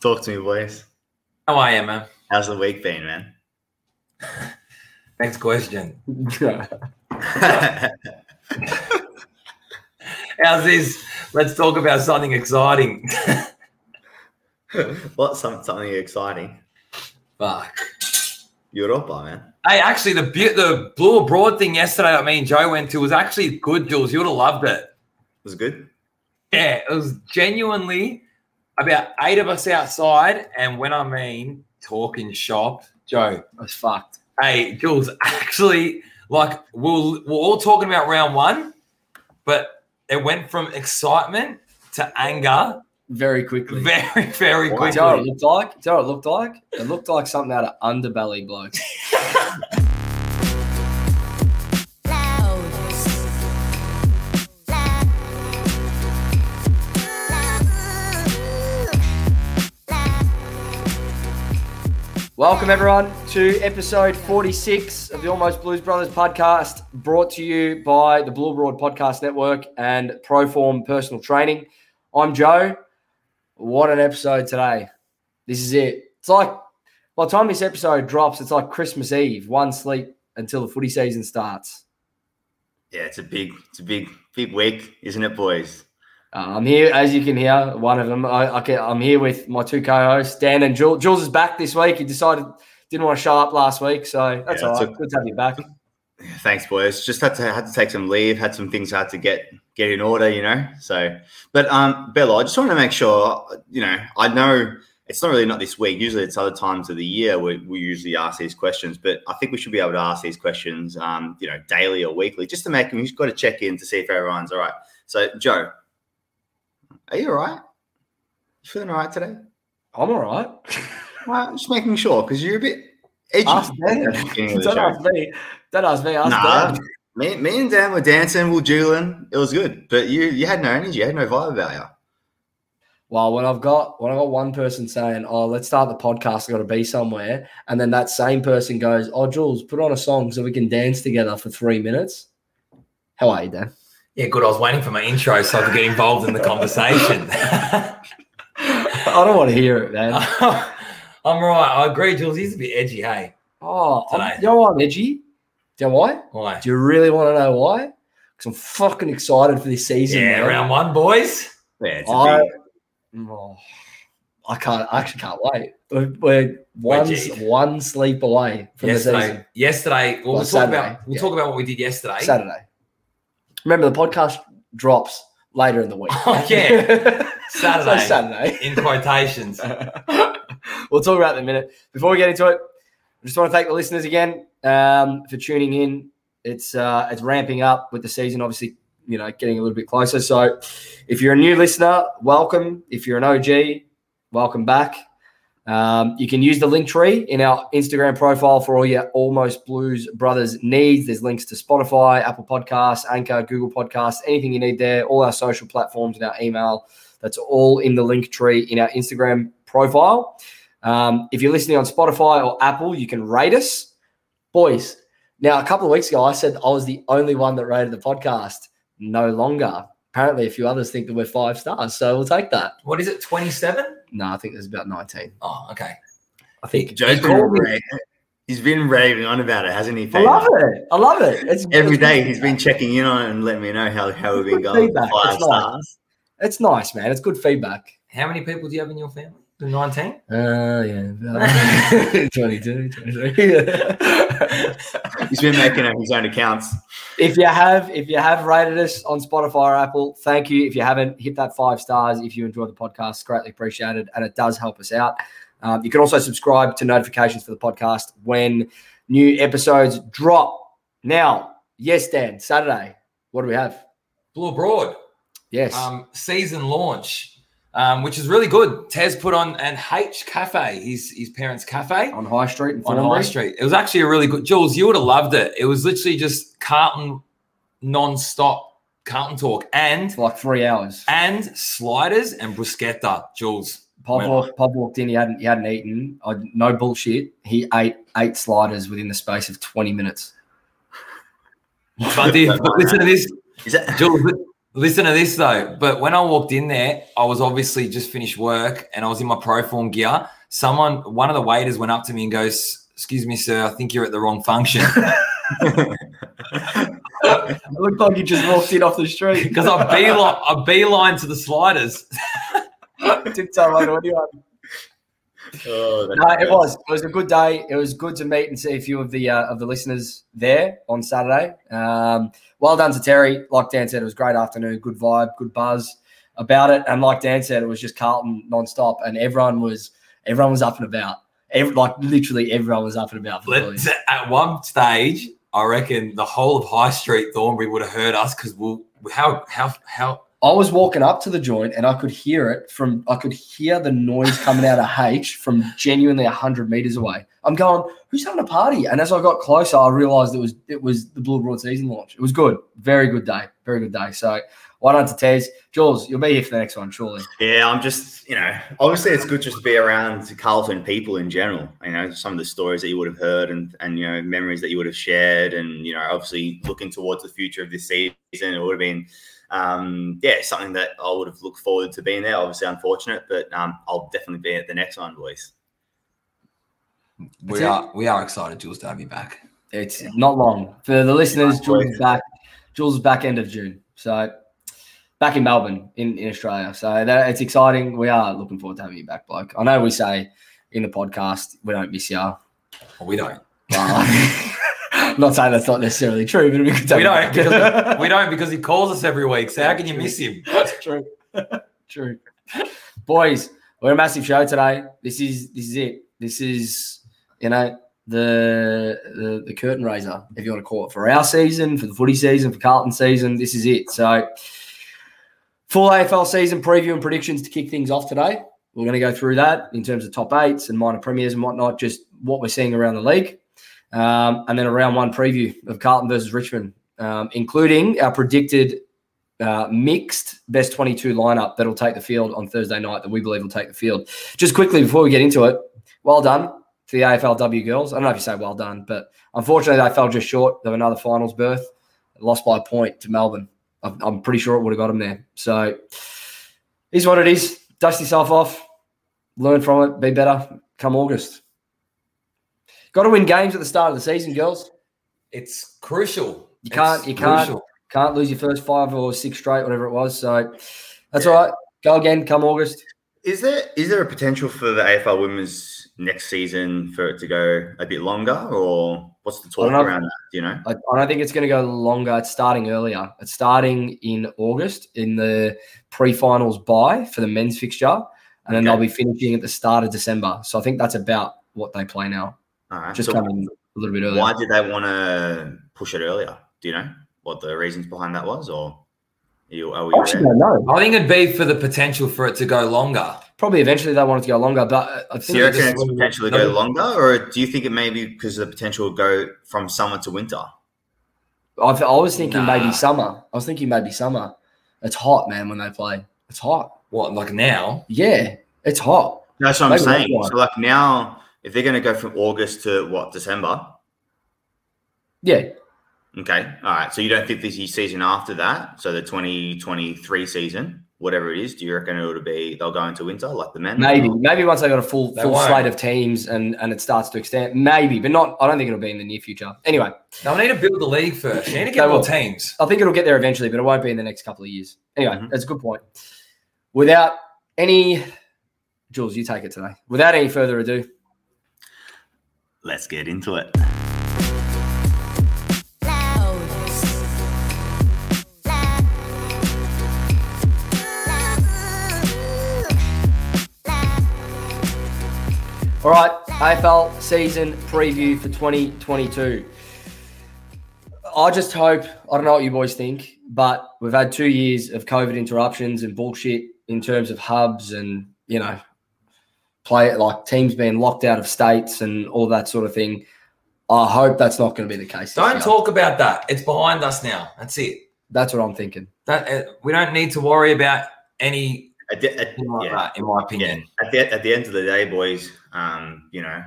Talk to me, boys. How are you, man? How's the week been, man? Next question. How's this? Let's talk about something exciting. What's some, something exciting? Fuck. Europa, man. Hey, actually, the the blue abroad thing yesterday that me and Joe went to was actually good, Jules. You would have loved it. It Was good? Yeah, it was genuinely about eight of us outside, and when I mean talking shop, Joe, I was fucked. Hey, Jules, actually, like we're, we're all talking about round one, but it went from excitement to anger Very quickly. very, very Why? Do you know what it looked like? Do you know what it looked like? It looked like something out of underbelly bloke. Welcome everyone to episode 46 of the Almost Blues Brothers podcast, brought to you by the Blue Abroad Podcast Network and Proform Personal Training. I'm Joe. What an episode today. This is it. It's like by the time this episode drops, it's like Christmas Eve, one sleep until the footy season starts. Yeah, it's a big, it's a big, big week, isn't it, boys? Uh, I'm here, as you can hear, one of them. I, I I'm here with my two co-hosts, Dan and Jules. Jules is back this week. He decided didn't want to show up last week, so that's Yeah, all a- Good to have you back. Thanks, boys. Just had to had to take some leave. Had some things I had to get get in order, you know. So, but um, Bella, I just want to make sure, you know, I know it's not really not this week. Usually, it's other times of the year we, we usually ask these questions. But I think we should be able to ask these questions, um, you know, daily or weekly, just to make. Them You've got to check in to see if everyone's all right. So, Joe, are you all right? You feeling all right today? I'm all right. Well, I'm just making sure because you're a bit edgy. Ask Dan. at the beginning Don't ask me. Don't ask me. Ask Nah, Dan. me, me and Dan were dancing, we're dueling. It was good, but you you had no energy, you had no vibe about you. Well, when I've got when I got one person saying, "Oh, let's start the podcast," I got to be somewhere, and then that same person goes, "Oh, Jules, put on a song so we can dance together for three minutes." How are you, Dan? Yeah, good. I was waiting for my intro so I could get involved in the conversation. I don't want to hear it, man. I'm right. I agree, Jules. He's a bit edgy, hey? Oh, I'm, you know why I'm edgy? Do you know why? Why? Do you really want to know why? Because I'm fucking excited for this season. Yeah, man. round one, boys. Yeah, it's a I, big, oh, I can't. I actually can't wait. We're, we're one Gee. one sleep away from the Yesterday, season. yesterday. Well, Well, we'll talk about we'll yeah. talk about what we did yesterday. Saturday. Remember, the podcast drops later in the week. Oh, yeah. So Saturday. Saturday. In quotations. we'll talk about it in a minute. Before we get into it, I just want to thank the listeners again um, for tuning in. It's uh, it's ramping up with the season, obviously, you know, getting a little bit closer. So, if you're a new listener, welcome. If you're an OG, welcome back. Um, you can use the link tree in our Instagram profile for all your Almost Blues Brothers needs. There's links to Spotify, Apple Podcasts, Anchor, Google Podcasts, anything you need there. All our social platforms and our email. That's all in the link tree in our Instagram profile. Um, if you're listening on Spotify or Apple, you can rate us. Boys, now a couple of weeks ago, I said I was the only one that rated the podcast. No longer. Apparently, a few others think that we're five stars, so we'll take that. What is it? Twenty-seven? No, I think there's about 19. Oh, okay. I think. Joe's He been called me- raving, he's been raving on about it, hasn't he? I love it. I love it. It's, Every it's day he's been checking in on it and letting me know how, how we've been going. feedback. Five It's nice. stars. It's nice, man. It's good feedback. How many people do you have in your family? Nineteen. Uh, yeah. about 22, 23. He's been making up his own accounts. if you have if you have rated us on Spotify or Apple, thank you. If you haven't, hit that five stars. If you enjoy the podcast, it's greatly appreciated, and it does help us out. Um, you can also subscribe to notifications for the podcast when new episodes drop. Now, yes, Dan, Saturday. What do we have? Blue abroad. Yes, Um, season launch, um, which is really good. Tez put on an H Cafe, his his parents' cafe on High Street in on High Thornbury. Street. It was actually a really good. Jules, you would have loved it. It was literally just Carlton non-stop Carlton talk and for like three hours. and sliders and bruschetta. Jules, Pop Went walked, Pop walked in. He hadn't he hadn't eaten. I, no bullshit. He ate eight sliders within the space of twenty minutes. but the- but listen to this, Is that Jules. Listen to this though. But when I walked in there, I was obviously just finished work and I was in my pro form gear. Someone, one of the waiters went up to me and goes, Excuse me, sir, I think you're at the wrong function. It looked like you just walked in off the street. Because I beeline, I beeline to the sliders. Didn't tell anyone. Oh, that's No, it was. It was a good day. It was good to meet and see a few of the uh, of the listeners there on Saturday. Um, well done to Terry. Like Dan said, it was a great afternoon. Good vibe, good buzz about it. And like Dan said, it was just Carlton nonstop, and everyone was everyone was up and about. Every, like literally everyone was up and about. For the at one stage, I reckon the whole of High Street, Thornbury, would have heard us because we'll how how how I was walking up to the joint and I could hear it from I could hear the noise coming out of H from genuinely hundred meters away. I'm going, who's having a party? And as I got closer, I realized it was it was the Blue Abroad season launch. It was good, very good day, very good day. So why don't to Tez, Jules, you'll be here for the next one, surely. Yeah, I'm just, you know, obviously it's good just to be around Carlton people in general. You know, some of the stories that you would have heard and, and you know, memories that you would have shared. And, you know, obviously looking towards the future of this season, it would have been, um, yeah, something that I would have looked forward to being there. Obviously, unfortunate, but um, I'll definitely be at the next one, boys. we it. are we are excited, Jules, to have you back. It's not long for the listeners. Nice Jules is back. Jules is back end of June, so back in Melbourne in, in Australia. So that, it's exciting. We are looking forward to having you back, bloke. I know we say in the podcast we don't miss you. Well, we don't. I'm not saying that's not necessarily true, but we could We don't because we don't because he calls us every week. So how can you miss him? That's true. true. Boys, we're a massive show today. This is this is it. This is you know the, the the curtain raiser, if you want to call it, for our season, for the footy season, for Carlton season. This is it. So full AFL season preview and predictions to kick things off today. We're going to go through that in terms of top eights and minor premiers and whatnot, just what we're seeing around the league. Um, and then a round one preview of Carlton versus Richmond, um, including our predicted uh, mixed best 22 lineup that'll take the field on Thursday night that we believe will take the field. Just quickly before we get into it, well done to the AFLW girls. I don't know if you say well done, but unfortunately they fell just short of another finals berth. Lost by a point to Melbourne. I'm, pretty sure it would have got them there. So is what it is. Dust yourself off, learn from it, be better come August. Got to win games at the start of the season, girls. It's crucial. You can't- It's you can't- crucial. Can't lose your first five or six straight, whatever it was. So that's all right. Go again come August. Is there is there a potential for the AFL women's next season for it to go a bit longer, or what's the talk around that? Do you know? I, I don't think it's going to go longer. It's starting earlier. It's starting in August in the pre-finals bye for the men's fixture, and then Okay. they'll be finishing at the start of December. So I think that's about what they play now. All right. Just so coming a little bit earlier. why did they want to push it earlier? Do you know what the reasons behind that was, or are you, are we I actually aware? don't know. I think it'd be for the potential for it to go longer. Probably eventually they want it to go longer, but uh, I Do think you it reckon just- it's potentially go longer, or do you think it may be because of the potential to go from summer to winter? I, I was thinking Nah. maybe summer. I was thinking maybe summer. It's hot, man, when they play. It's hot. What like now? Yeah, it's hot. That's what I'm saying. So, like now, if they're going to go from August to what December, Yeah, okay, all right. So you don't think this season after that, so the 2023 season, whatever it is, do you reckon it'll be they'll go into winter like the men? maybe. Maybe once they got a full They full won't. slate of teams and and it starts to extend. Maybe, but not. I don't think it'll be in the near future. Anyway, They'll need to build the league first. You need to get more will. teams. I think it'll get there eventually, but it won't be in the next couple of years. Anyway, Mhm. that's a good point. Without any, Jules, you take it today. Without any further ado, Let's get into it. All right, AFL season preview for 2022. I just hope, I don't know what you boys think, but we've had two years of COVID interruptions and bullshit in terms of hubs and, you know, play like teams being locked out of states and all that sort of thing. I hope that's not going to be the case. Don't year. talk about that. It's behind us now. That's it. That's what I'm thinking. That uh, we don't need to worry about any At the, at, like yeah. that, in my opinion. at the, at the end of the day, boys, um, you know,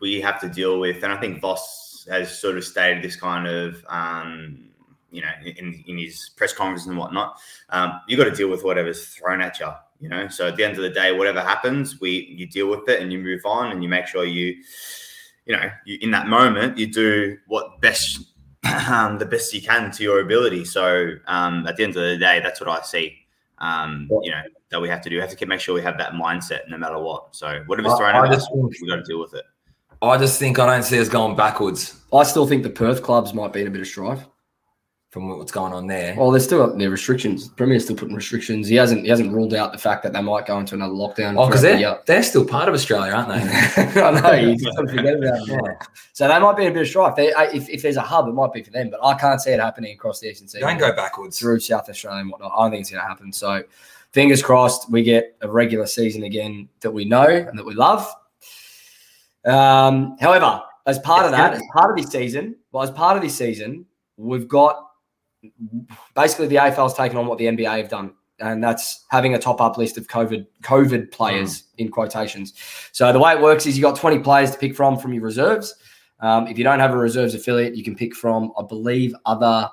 we have to deal with, and I think Voss has sort of stated this kind of, um, you know, in, in his press conference and whatnot. Um, you got to deal with whatever's thrown at you. You know, so at the end of the day, whatever happens, we you deal with it and you move on and you make sure you, you know, you, in that moment you do what best, um, the best you can to your ability. So um, at the end of the day, that's what I see. Um, you know, that we have to do. We have to keep, make sure we have that mindset no matter what. So whatever's thrown at us, we got to deal with it. I just think I don't see us going backwards I still think the Perth clubs might be in a bit of strife. From what's going on there. Well, there's still their restrictions. Premier's still putting restrictions. He hasn't he hasn't ruled out the fact that they might go into another lockdown. Oh, because they're, they're still part of Australia, aren't they? I know you just forget about them. So they might be in a bit of strife. They, if, if there's a hub, it might be for them, but I can't see it happening across the eastern seaboard. Don't go backwards. through South Australia and whatnot. I don't think it's going to happen. So, fingers crossed, we get a regular season again that we know and that we love. Um, however, as part of that, as part of this season, well, as part of this season, we've got basically the AFL's taken on what the NBA have done. And that's having a top up list of COVID COVID players in quotations. So the way it works is you got 20 players to pick from from your reserves. Um, if you don't have a reserves affiliate, you can pick from, I believe, other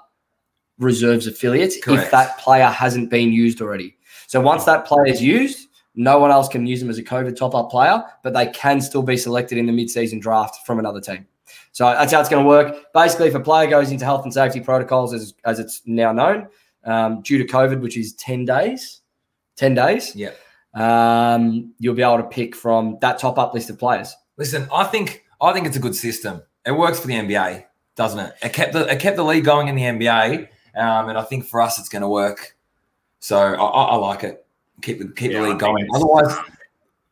reserves affiliates if that player hasn't been used already. So once that player is used, no one else can use them as a COVID top up player, but they can still be selected in the mid season draft from another team. So that's how it's going to work. Basically, if a player goes into health and safety protocols, as, as it's now known, um, due to COVID, which is 10 days, 10 days, Yeah. um, you'll be able to pick from that top up list of players. Listen, I think I think it's a good system. It works for the NBA, doesn't it? It kept the it kept the league going in the NBA, um, and I think for us it's going to work. So I, I, I like it. Keep the keep Yeah, the league think going. Otherwise,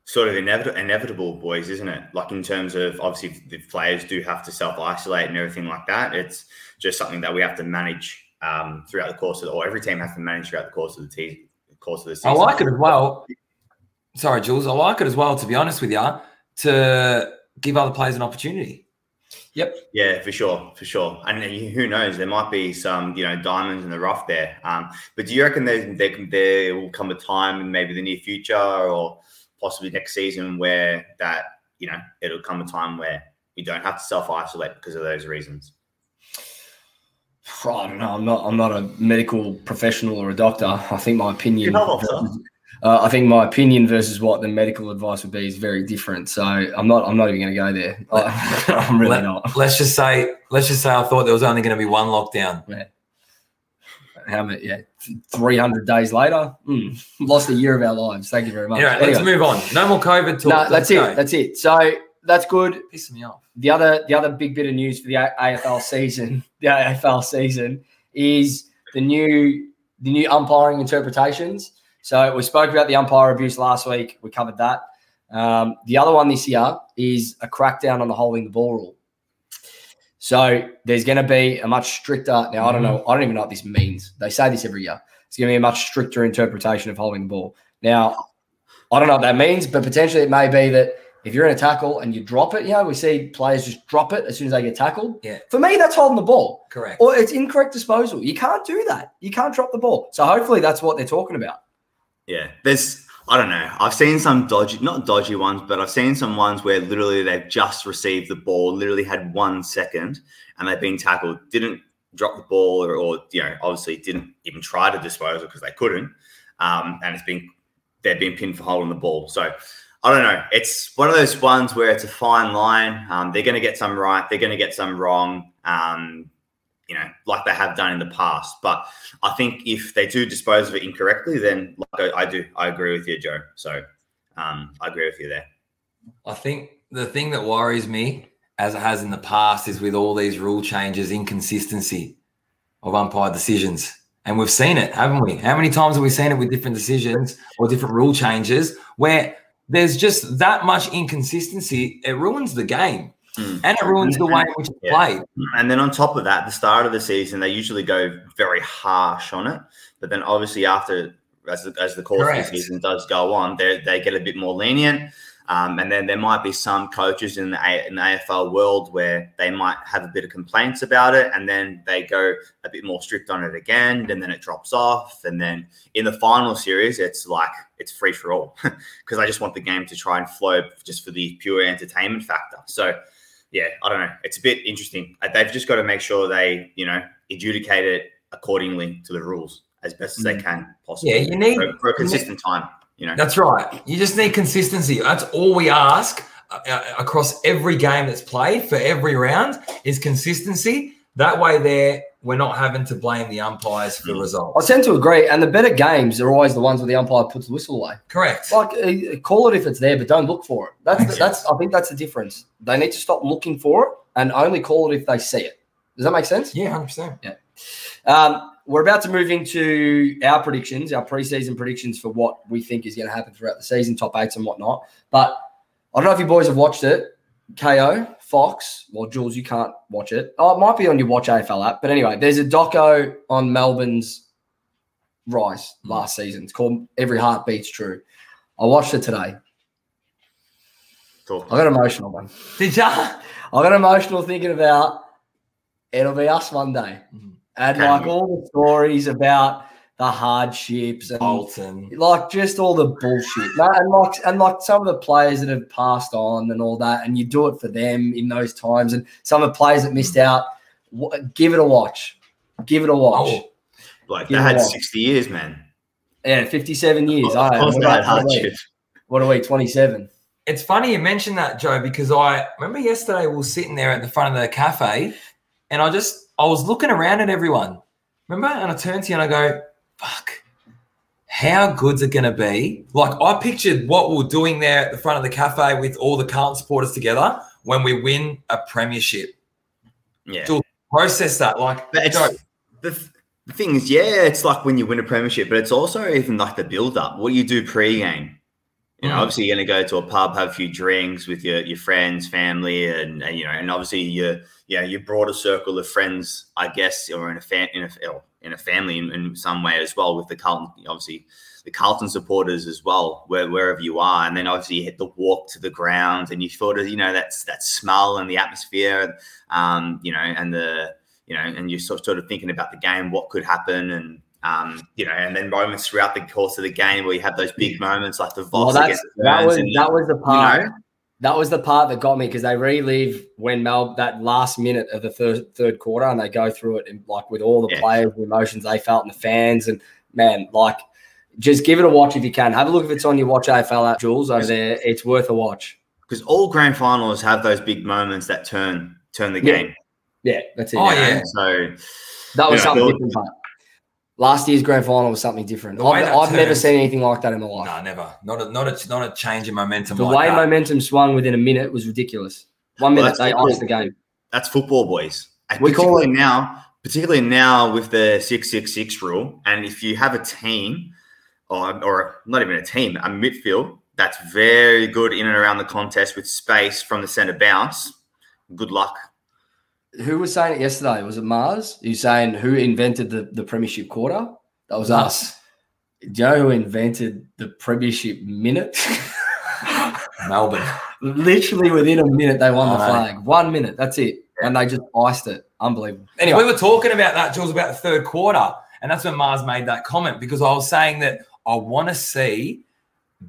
sort of inevitable, inevitable, boys, isn't it? Like in terms of obviously the players do have to self isolate and everything like that. It's just something that we have to manage um, throughout the course of, the, or every team has to manage throughout the course of the te- course of the season. I like it as well. Sorry, Jules. I like it as well. To be honest with you, to give other players an opportunity. Yep. Yeah, for sure, for sure. And who knows? There might be some, you know, diamonds in the rough there. Um, but do you reckon there, there there will come a time in maybe the near future or possibly next season where that, you know, it'll come a time where you don't have to self isolate because of those reasons? I don't know. I'm not. I'm not a medical professional or a doctor. I think my opinion. You know, sir. Uh, I think my opinion versus what the medical advice would be is very different. So I'm not. I'm not even going to go there. I, I'm really Let- not. Let's just say, let's just say, I thought there was only going to be one lockdown. How many? Yeah, 300 days later, mm, lost a year of our lives. Thank you very much. Anyway, let's move on. No more COVID talk. no, Let's that's go. it. That's it. So that's good. pissing me off. the other the other big bit of news for the AFL season, the AFL season, is the new the new umpiring interpretations. So we spoke about the umpire abuse last week. We covered that. Um, the other one this year is a crackdown on the holding the ball rule. So there's going to be a much stricter. Now I don't mm-hmm. know. I don't even know what this means. They say this every year. It's going to be a much stricter interpretation of holding the ball. Now I don't know what that means, but potentially it may be that if you're in a tackle and you drop it, you know, we see players just drop it as soon as they get tackled. Yeah. For me, that's holding the ball. Correct. Or it's incorrect disposal. You can't do that. You can't drop the ball. So hopefully that's what they're talking about. Yeah, there's I don't know. I've seen some dodgy, not dodgy ones, but I've seen some ones where literally they've just received the ball, literally had one second, and they've been tackled, didn't drop the ball, or, or you know, obviously didn't even try to dispose because they couldn't, um, and it's been they've been pinned for holding the ball. So I don't know. It's one of those ones where it's a fine line. Um, they're going to get some right, they're going to get some wrong. Um, you know, like they have done in the past. But I think if they do dispose of it incorrectly, then like I, I do, I agree with you, Joe. So um, I agree with you there. I think the thing that worries me, as it has in the past, is with all these rule changes, inconsistency of umpire decisions. And we've seen it, haven't we? How many times have we seen it with different decisions or different rule changes where there's just that much inconsistency? It ruins the game Mm. and it ruins the way in which it's Yeah. played. And then on top of that, the start of the season, they usually go very harsh on it. But then obviously after, as the, as the course Correct. of the season does go on, they they get a bit more lenient. Um, and then there might be some coaches in the, A- in the AFL world where they might have a bit of complaints about it, and then they go a bit more strict on it again, and then it drops off. And then in the final series, it's like it's free for all because I just want the game to try and flow just for the pure entertainment factor. So yeah, I don't know. It's a bit interesting. Uh, They've just got to make sure they, you know, adjudicate it accordingly to the rules as best as they can possibly. Yeah, you need for, for a consistent time. You know, That's right. You just need consistency. That's all we ask uh, uh, across every game that's played for every round is consistency. That way, there we're not having to blame the umpires for the results. I tend to agree. And the better games are always the ones where the umpire puts the whistle away. Correct. Like, uh, call it if it's there, but don't look for it. That's the, that's. I think that's the difference. They need to stop looking for it and only call it if they see it. Does that make sense? Yeah, hundred percent. Um, we're about to move into our predictions, our preseason predictions for what we think is going to happen throughout the season, top eights and whatnot. But I don't know if you boys have watched it. Kayo, Fox. Well, Jules, you can't watch it. Oh, it might be on your Watch AFL app. But anyway, there's a doco on Melbourne's rise last season. It's called Every Heart Beats True. I watched it today. Talk. I got emotional, man. Did ya? I got emotional thinking about it'll be us one day. Mhm. And Can like we? all the stories about the hardships and Bolton. like just all the bullshit. No, and like and like some of the players that have passed on and all that, and you do it for them in those times, and some of the players that missed out. wh- Give it a watch. Give it a watch. Oh, like You they had sixty years, man. Yeah, fifty-seven years. Of I course what they had are- what are. What are we? Twenty-seven. it's funny you mentioned that, Joe, because I remember yesterday we were sitting there at the front of the cafe, and I just I was looking around at everyone. Remember, and I turned to you and I go, "Fuck." How good's it going to be? Like, I pictured what we we're doing there at the front of the cafe with all the Carlton supporters together when we win a premiership. Yeah. Jules, Process that. Like, But it's, the, th- the thing is, yeah, it's like when you win a premiership, but it's also even like the build up. What you do pre-game. You know, Mhm. obviously you're going to go to a pub, have a few drinks with your, your friends, family, and, and you know, and obviously your yeah your broader circle of friends, I guess, or in a fan in a or in a family in, in some way as well with the Carlton, obviously the Carlton supporters as well, where, wherever you are, and then obviously you hit the walk to the ground, and you sort of you know that's that smell and the atmosphere, um, you know, and the you know, and you're sort sort of thinking about the game, what could happen, and um, you know, and then moments throughout the course of the game where you have those big moments like the Well, Voss that's, against the that was and that was the part. know? That was the part that got me because they relive when Mel that last minute of the third third quarter and they go through it and like with all the Yeah. players, the emotions they felt and the fans and man, like just give it a watch if you can. Have a look if it's on your watch AFL app, Jules over there. It's worth a watch. because all grand finals have those big moments that turn turn the Yeah. game. Yeah, that's it. Oh, you know? yeah. So That was Yeah, something different. But last year's grand final was something different. The I've, I've never seen anything like that in my life. no, never. Not a, not a, not a change in momentum. the like way that. momentum swung within a minute was ridiculous. One Well, minute that's they football. iced the game. that's football, boys. And We call it now, particularly now with the six six six rule, and if you have a team, or or not even a team, a midfield that's very good in and around the contest with space from the centre bounce. Good luck. Who was saying it yesterday? Was it Mars? Was saying who invented the, the premiership quarter? That was us. Do you know who invented the premiership minute? Melbourne. Literally within a minute, they won the flag. One minute, that's it. And they just iced it. Unbelievable. Anyway, we were talking about that, Jules, about the third quarter, and that's when Mars made that comment because I was saying that I want to see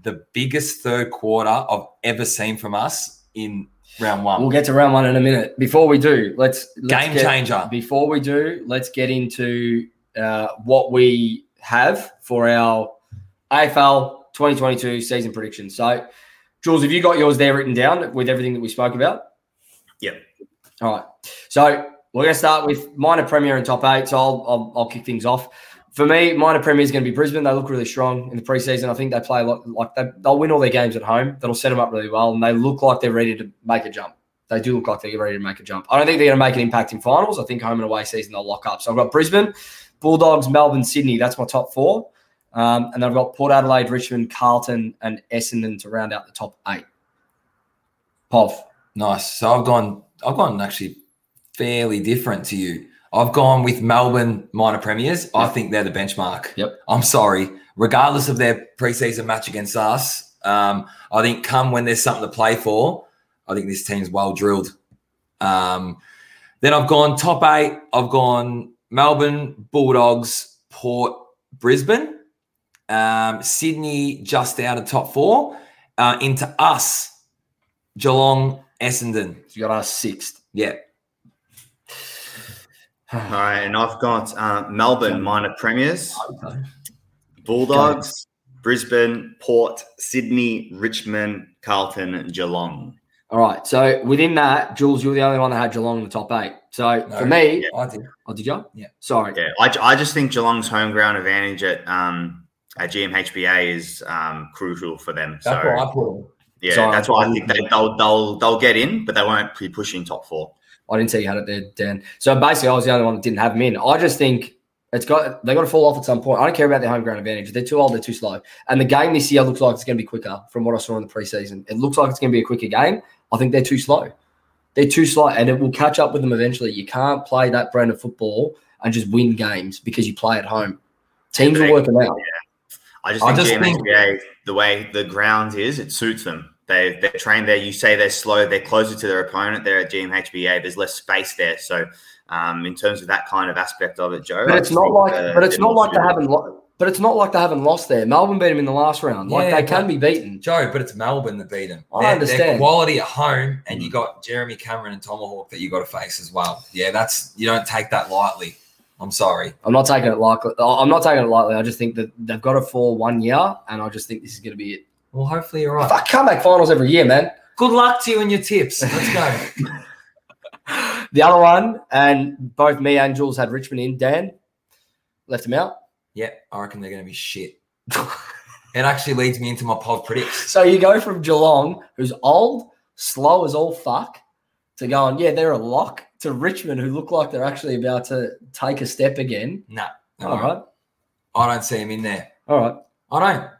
the biggest third quarter I've ever seen from us in round one. we'll get to round one in a minute. Before we do, let's, let's Game get- changer. Before we do, let's get into uh, what we have for our AFL 2022 season predictions. So, Jules, have you got yours there written down with everything that we spoke about? Yep. All right. So we're going to start with minor premier and top eight. So I'll, I'll, I'll kick things off. For me, minor premier is going to be Brisbane. They look really strong in the preseason. I think they play a lot, like they, they'll win all their games at home. That'll set them up really well, and they look like they're ready to make a jump. They do look like they're ready to make a jump. I don't think they're going to make an impact in finals. I think home and away season they'll lock up. So I've got Brisbane, Bulldogs, Melbourne, Sydney. That's my top four. Um, and I've got Port Adelaide, Richmond, Carlton, and Essendon to round out the top eight. Pov. Nice. So I've gone. I've gone actually fairly different to you. I've gone with Melbourne minor premiers. I think they're the benchmark. Yep. I'm sorry. Regardless of their preseason match against us, um, I think come when there's something to play for, I think this team's well drilled. Um, then I've gone top eight. I've gone Melbourne, Bulldogs, Port, Brisbane, um, Sydney just out of top four. Uh, into us, Geelong, Essendon. You got us sixth. Yeah. All right, and I've got uh, Melbourne minor premiers, Bulldogs, Brisbane, Port, Sydney, Richmond, Carlton, and Geelong. All right. So within that, Jules, you're the only one that had Geelong in the top eight. So No. for me, I did. oh, did you? Yeah. Sorry. Yeah, I, I just think Geelong's home ground advantage at um, at GMHBA is um, crucial for them. That's so where I put them. yeah, So that's why I think they, they'll they'll they'll get in, but they won't be pushing top four. I didn't see you had it there, Dan. So basically, I was the only one that didn't have them in. I just think it's got they got to fall off at some point. I don't care about their home ground advantage. They're too old. They're too slow. And the game this year looks like it's going to be quicker from what I saw in the preseason. It looks like it's going to be a quicker game. I think they're too slow. They're too slow, and it will catch up with them eventually. You can't play that brand of football and just win games because you play at home. Teams will work them out. I just I think just think- the way the ground is, it suits them. They they're trained there. You say they're slow. They're closer to their opponent. They're at GMHBA. There's less space there. So um, in terms of that kind of aspect of it, Joe, But it's not like, uh, but it's they're not like they haven't. Lo- but it's not like they haven't lost there. Melbourne beat them in the last round. Like Yeah, they can be beaten. Joe, but it's Melbourne that beat them. I They're- understand. They're quality at home, and you got Jeremy Cameron and Tomahawk that you got to face as well. Yeah, that's you don't take that lightly. I'm sorry. I'm not taking it lightly. I'm not taking it lightly. I just think that they've got it fall one year, and I just think this is going to be it. Well, hopefully you're right. Fuck, comeback finals every year, man. Good luck to you and your tips. Let's go. The other one, and both me and Jules had Richmond in. Dan left him out. yeah, I reckon they're going to be shit. It actually leads me into my pod predicts. So you go from Geelong, who's old, slow as all fuck, to going, yeah, they're a lock, to Richmond, who look like they're actually about to take a step again. No, All right. I don't see him in there. All right. I don't.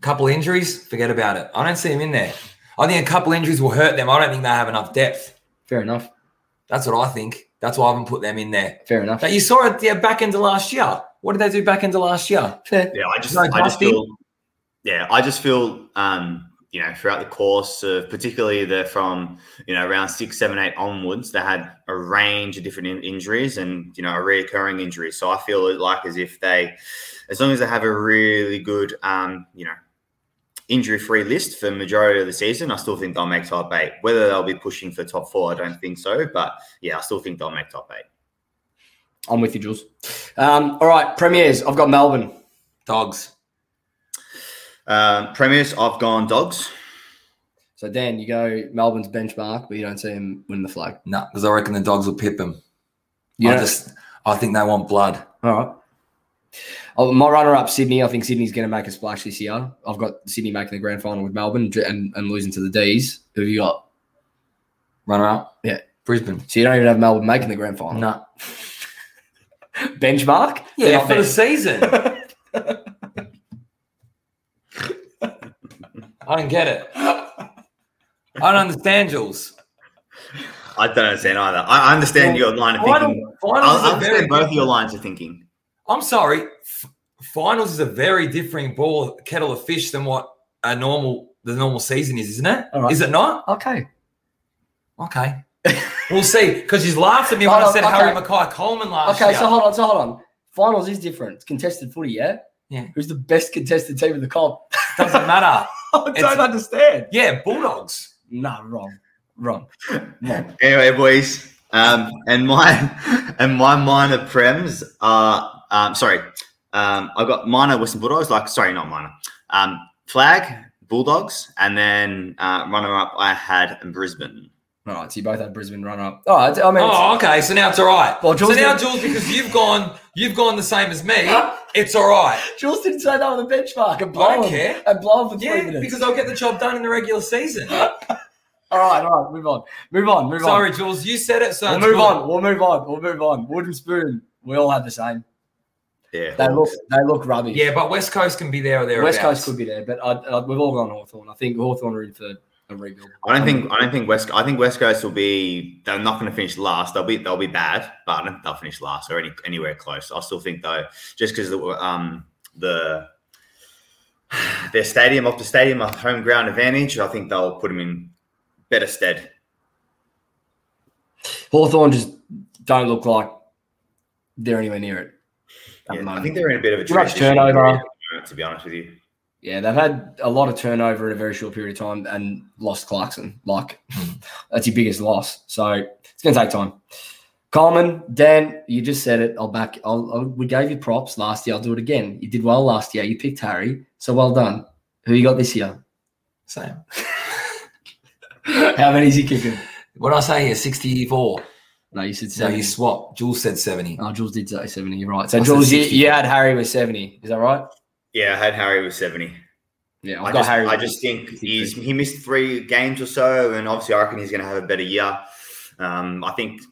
Couple injuries, forget about it. I don't see him in there. I think a couple injuries will hurt them. I don't think they have enough depth. Fair enough. That's what I think. That's why I haven't put them in there. Fair enough. But you saw it yeah, back into last year. What did they do back into last year? Fair. Yeah, I just, No, I just feel, yeah, I just feel, um, you know, throughout the course of particularly the from you know around six, seven, eight onwards, they had a range of different in- injuries and you know a reoccurring injury. So I feel like as if they, as long as they have a really good, um, you know, injury-free list for majority of the season, I still think they'll make top eight. Whether they'll be pushing for top four, I don't think so. But yeah, I still think they'll make top eight. I'm with you, Jules. Um, all right, premiers. I've got Melbourne. Dogs. Um, premiers, I've gone dogs. So Dan, you go Melbourne's benchmark, but you don't see him win the flag. No, because I reckon the dogs will pip them. You I just I think they want blood. All right. Oh, my runner-up, Sydney. I think Sydney's going to make a splash this year. I've got Sydney making the grand final with Melbourne and, and losing to the D's. Who have you got? Runner up. Yeah. Brisbane. So you don't even have Melbourne making the grand final. No. Benchmark? Yeah, not for the season. I don't get it. I don't understand, Jules. I don't understand either. I I understand your line of thinking. finals I is a I very understand both of your lines of thinking. I'm sorry. F- finals is a very different ball kettle of fish than what a normal the normal season is, isn't it? All right. Is it not? Okay. Okay. we'll see. Because he's laughed at me when Hold I said okay. Harry McKay Coleman last Okay, year. so hold on, so hold on. Finals is different. It's contested footy, yeah? Yeah. Who's the best contested team in the comp? Doesn't matter. I don't It's- understand. Yeah, Bulldogs. No, wrong. Wrong. Wrong. Anyway, boys, um, and my and my minor prems are um, sorry. Um, I got minor Western Bulldogs. Like, sorry, not minor. Um, flag Bulldogs, and then uh, runner up I had Brisbane. All right, so you both had Brisbane runner up. All right, I mean, Oh, okay. So now it's all right. Well, Jules so now, Jules, because you've gone, you've gone the same as me. It's all right. Jules didn't say that with a benchmark. And blow I don't him. care. And blow him for three Yeah, minutes. because I'll get the job done in the regular season. all right, all right, move on. Move on, move Sorry, on. Jules, you said it. So We'll move good. on. We'll move on. We'll move on. Wooden spoon. We all had the same. Yeah, They look they look rubbish. Yeah, but West Coast can be there or there. West Coast could be there, but I, I, we've all gone Hawthorn. I think Hawthorn are in for a rebuild. I don't think I don't think West. I think West Coast will be. They're not going to finish last. They'll be they'll be bad, but I don't think they'll finish last or any, anywhere close. I still think though, just because the um the their stadium off the stadium, a home ground advantage, I think they'll put them in better stead. Hawthorn just don't look like they're anywhere near it. At the Yeah, I think they're in a bit of a Too transition turnover. period at the moment, To be honest with you, Yeah, they've had a lot of turnover in a very short period of time and lost Clarkson. Like, hmm. that's your biggest loss. So it's going to take time. Coleman, Dan, you just said it. I'll back. I'll, I'll, we gave you props last year. I'll do it again. You did well last year. You picked Harry, so well done. Who you got this year? Same. How many is he kicking? What I say here? 64. No, you said No, you swap. Jules said 70. oh, Jules did say seventy. You're right. So I Jules, you, you had Harry with seventy. Is that right? Yeah, I had Harry with 70. Yeah, I I've got just, Harry. I just think 63. he's he missed three games or so, and obviously I reckon he's going to have a better year. Um, I think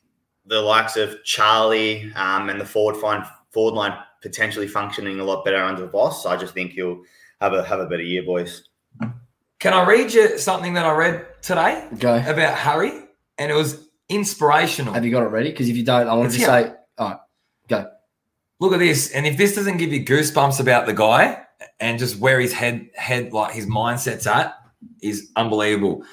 the likes of Charlie um, and the forward line, forward line potentially functioning a lot better under Voss. I just think he'll have a have a better year, boys. Can I read you something that I read today go. about Harry? And it was inspirational. Have you got it ready? Because if you don't, I want to say, all right, go. Look at this. And if this doesn't give you goosebumps about the guy and just where his head head like his mindset's at is unbelievable.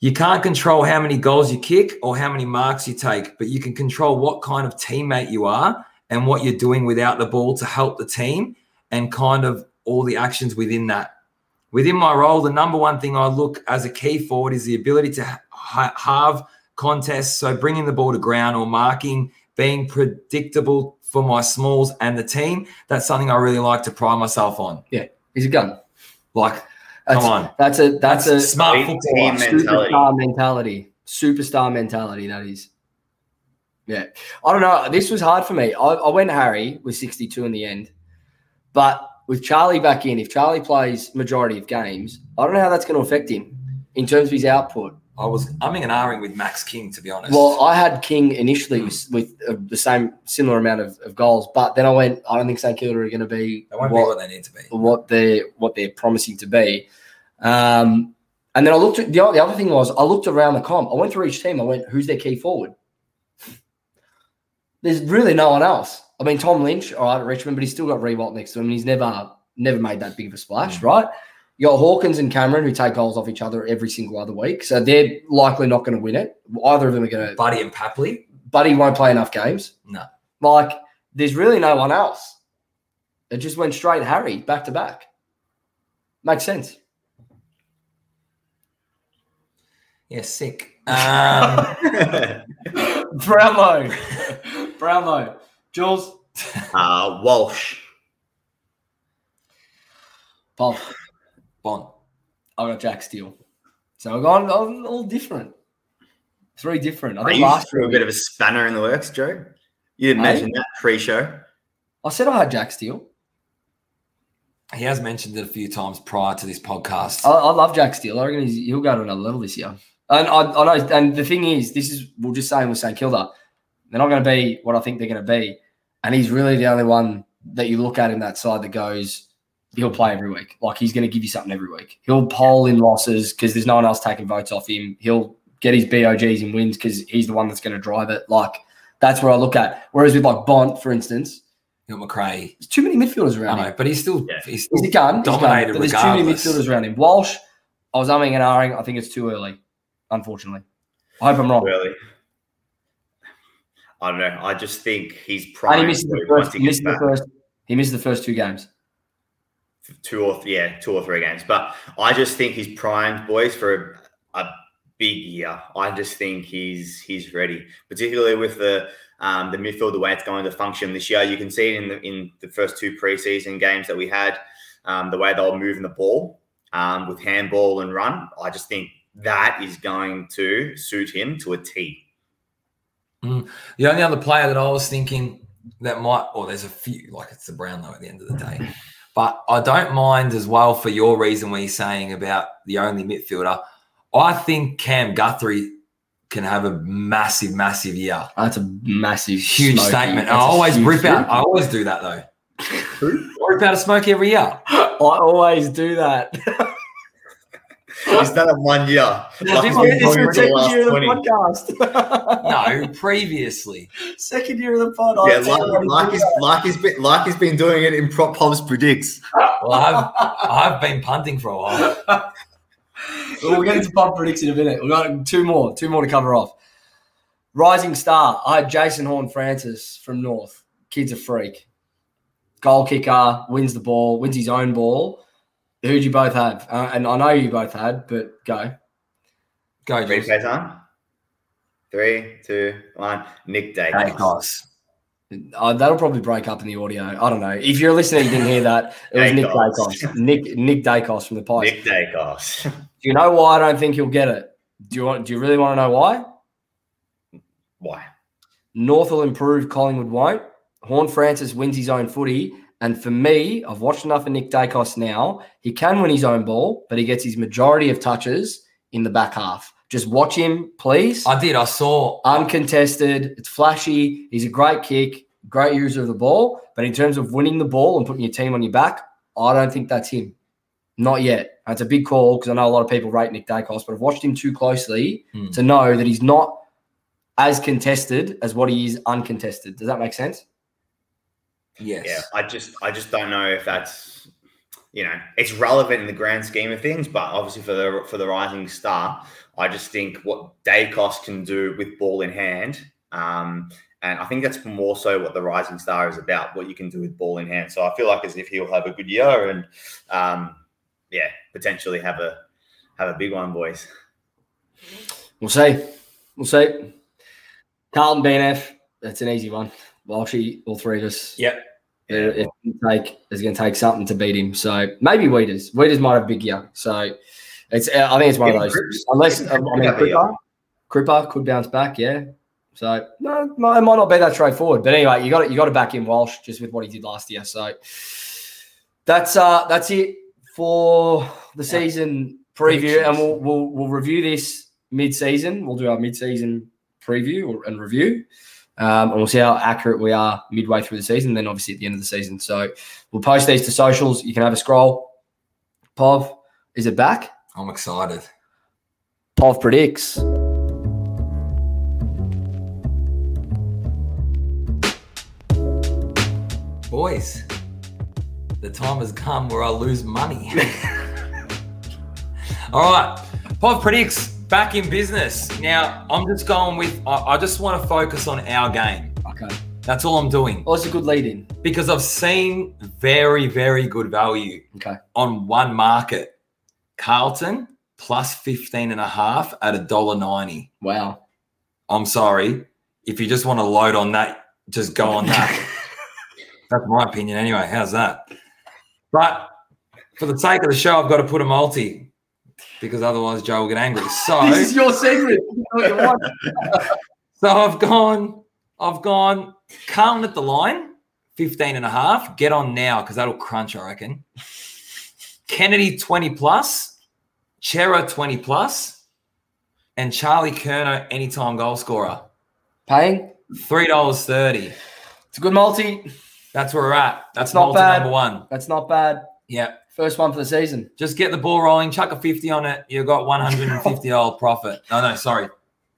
You can't control how many goals you kick or how many marks you take, but you can control what kind of teammate you are and what you're doing without the ball to help the team and kind of all the actions within that. Within my role, the number one thing I look as a key forward is the ability to ha- have contests. So bringing the ball to ground or marking, being predictable for my smalls and the team. That's something I really like to pride myself on. Yeah, he's a gun. Like, That's, come on. That's a that's, a smart football. team mentality. superstar mentality. Superstar mentality. That is. Yeah, I don't know. This was hard for me. I, I went Harry with sixty-two in the end, but with Charlie back in, if Charlie plays majority of games, I don't know how that's going to affect him in terms of his output. I was umming and ahhing with Max King, to be honest. Well, I had King initially with, with uh, the same similar amount of, of goals, but then I went. I don't think St Kilda are going to be they won't what, be what they need to be. what they're what they're promising to be. Um, and then I looked at the, the other thing was I looked around the comp. I went through each team. I went, who's their key forward? There's really no one else. I mean, Tom Lynch, all right, at Richmond, but he's still got Riewoldt next to him. And he's never never made that big of a splash, Mm. right? You got Hawkins and Cameron who take goals off each other every single other week, so they're likely not going to win it. Either of them are going to. Buddy and Papley, Buddy won't play enough games. No. Like, there's really no one else. It just went straight Harry back to back. Makes sense. yeah, sick. Um, Brownlow. Bravo. Jules. uh, Walsh. Bob. Bont. I got Jack Steele. So I've gone I'm all different. Three different. I Are think you last threw a bit of a spanner in the works, Joe? You didn't Hey? mention that pre-show. I said I had Jack Steele. He has mentioned it a few times prior to this podcast. I, I love Jack Steele. I reckon he's, he'll go to another level this year. And I, I know. And the thing is, this is we'll just say with St Kilda, they're not going to be what I think they're going to be. And he's really the only one that you look at in that side that goes, he'll play every week. Like he's going to give you something every week. He'll poll in losses because there's no one else taking votes off him. He'll get his BOGs in wins because he's the one that's going to drive it. Like that's where I look at. Whereas with like Bont, for instance, Hill Macrae. there's too many midfielders around know, him. but he's still Yeah. he's still He's a gun. He's a gun, dominated but there's too many midfielders around him. Walsh, I was umming and ahhing. I think it's too early, unfortunately. I hope I'm wrong. Really? I don't know. I just think he's And prime. he missed the first. he He missed the first. He missed the first two games. Two or yeah, two or three games. But I just think he's primed, boys, for a, a big year. I just think he's he's ready, particularly with the um, the midfield, the way it's going to function this year. You can see it in the in the first two preseason games that we had, um, the way they'll moving the ball um, with handball and run. I just think that is going to suit him to a T. The only other player that I was thinking that might, or there's a few, like it's the Brownlow at the end of the day, but I don't mind as well for your reason where you're saying about the only midfielder. I think Cam Guthrie can have a massive, massive year. That's a massive, Huge smoky- statement. I always rip out. I always do that though. I rip out a smoke every year. I always do that. He's done it one year. Like this he's been is doing the it the last year of the podcast. No, previously. second year of the pod. Yeah, I tell you what, like, like, he he's, did like, he's been, like he's been doing it in Prop Pops Predicts. Well, I've I've been punting for a while. Well, we'll get into pub predicts in a minute. We've got two more, two more to cover off. Rising star. I had Jason Horne-Francis from North. Kid's a freak. Goal kicker, wins the ball, wins his own ball. Who'd you both have? Uh, and I know you both had, but go. Go, Ready Jules. for time? Three, two, one. Nick Daicos. Daicos. Uh, that'll probably break up in the audio. I don't know. If you're listening, you didn't hear that. It was Nick Daicos. Daicos. Nick Nick Daicos from the Pies. Nick Daicos. Do you know why I don't think he'll get it? Do you want? Do you really want to know why? Why? North will improve. Collingwood won't. Horne-Francis wins his own footy. And for me, I've watched enough of Nick Daicos now. He can win his own ball, but he gets his majority of touches in the back half. Just watch him, please. I did. I saw. Uncontested. It's flashy. He's a great kick, great user of the ball. But in terms of winning the ball and putting your team on your back, I don't think that's him. Not yet. It's a big call because I know a lot of people rate Nick Daicos, but I've watched him too closely Hmm. to know that he's not as contested as what he is uncontested. Does that make sense? Yes. Yeah, I just I just don't know if that's you know it's relevant in the grand scheme of things, but obviously for the for the rising star, I just think what Daicos can do with ball in hand, um, and I think that's more so what the rising star is about, what you can do with ball in hand. So I feel like as if he'll have a good year and um, yeah, potentially have a have a big one, boys. We'll see. We'll see. Carlton BNF, that's an easy one. Walshy, all three of us. Yep. It- it's gonna take it's going to take something to beat him. So maybe Weeders. Weeders might have a big year. So it's I think it's one of those. Cripps- Unless I mean could have a year. Cripper, Cripper could bounce back. Yeah. So no, it might it not be that straightforward. But anyway, you got to, you got to back in Walsh just with what he did last year. So that's uh that's it for the season preview, and we'll we'll we'll review this mid season. We'll do our mid season preview or, and review. Um, and we'll see how accurate we are midway through the season, then obviously at the end of the season. So we'll post these to socials. You can have a scroll. Pov, is it back? I'm excited. Pov predicts. Boys, the time has come where I lose money. All right. Pov predicts back in business. Now, I'm just going with, I, I just want to focus on our game. Okay. That's all I'm doing Well, it's a good lead in. because I've seen very, very good value Okay. on one market. Carlton plus 15 and a half at a dollar ninety. Wow. I'm sorry. If you just want to load on that, just go on that. That's my opinion anyway. How's that? But for the sake of the show, I've got to put a multi because otherwise Joe will get angry. So, This is your secret. so I've gone, I've gone Carlton at the line, 15 and a half. Get on now because that'll crunch, I reckon. Kennedy 20 plus, Cerra 20 plus, and Charlie Curnow anytime goal scorer. Paying. $3.30. It's a good multi. That's where we're at. That's It's not multi bad. number one. That's not bad. Yeah. First one for the season. Just get the ball rolling, chuck a 50 on it. You've got $150 profit. No, no, sorry.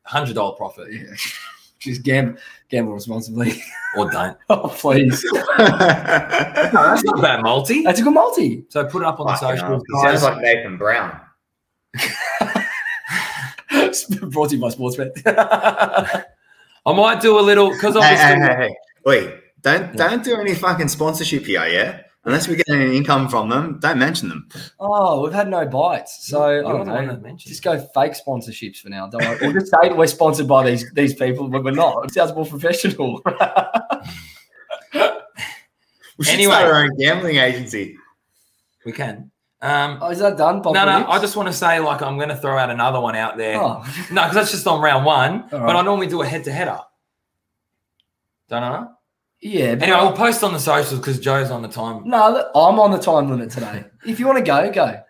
$100 profit. Yeah. Just gamble, gamble responsibly. Or don't. oh, please. That's not a bad multi. That's a good multi. So put it up on the Fucking hell. socials, sounds like Nathan Brown. Brought to you by Sportsbet. I might do a little because Hey, obviously hey, hey, hey. Wait, don't Yeah. don't do any fucking sponsorship here, yeah? Unless we get any income from them, don't mention them. oh, we've had no bites. So I You're don't the one know. that mentioned. Just go fake sponsorships for now. Don't worry. we'll just say we're sponsored by these these people, but we're not. It sounds more professional. We should Anyway. start our own gambling agency. we can. Um, oh, is that done? Bob no, no. Williams? I just want to say like I'm going to throw out another one out there. Oh. No, because that's just on round one. But. I normally do a head to header. Don't know. Yeah. But Anyway, we'll post on the socials because Joe's on the time. no, look, I'm on the time limit today. if you want to go, go.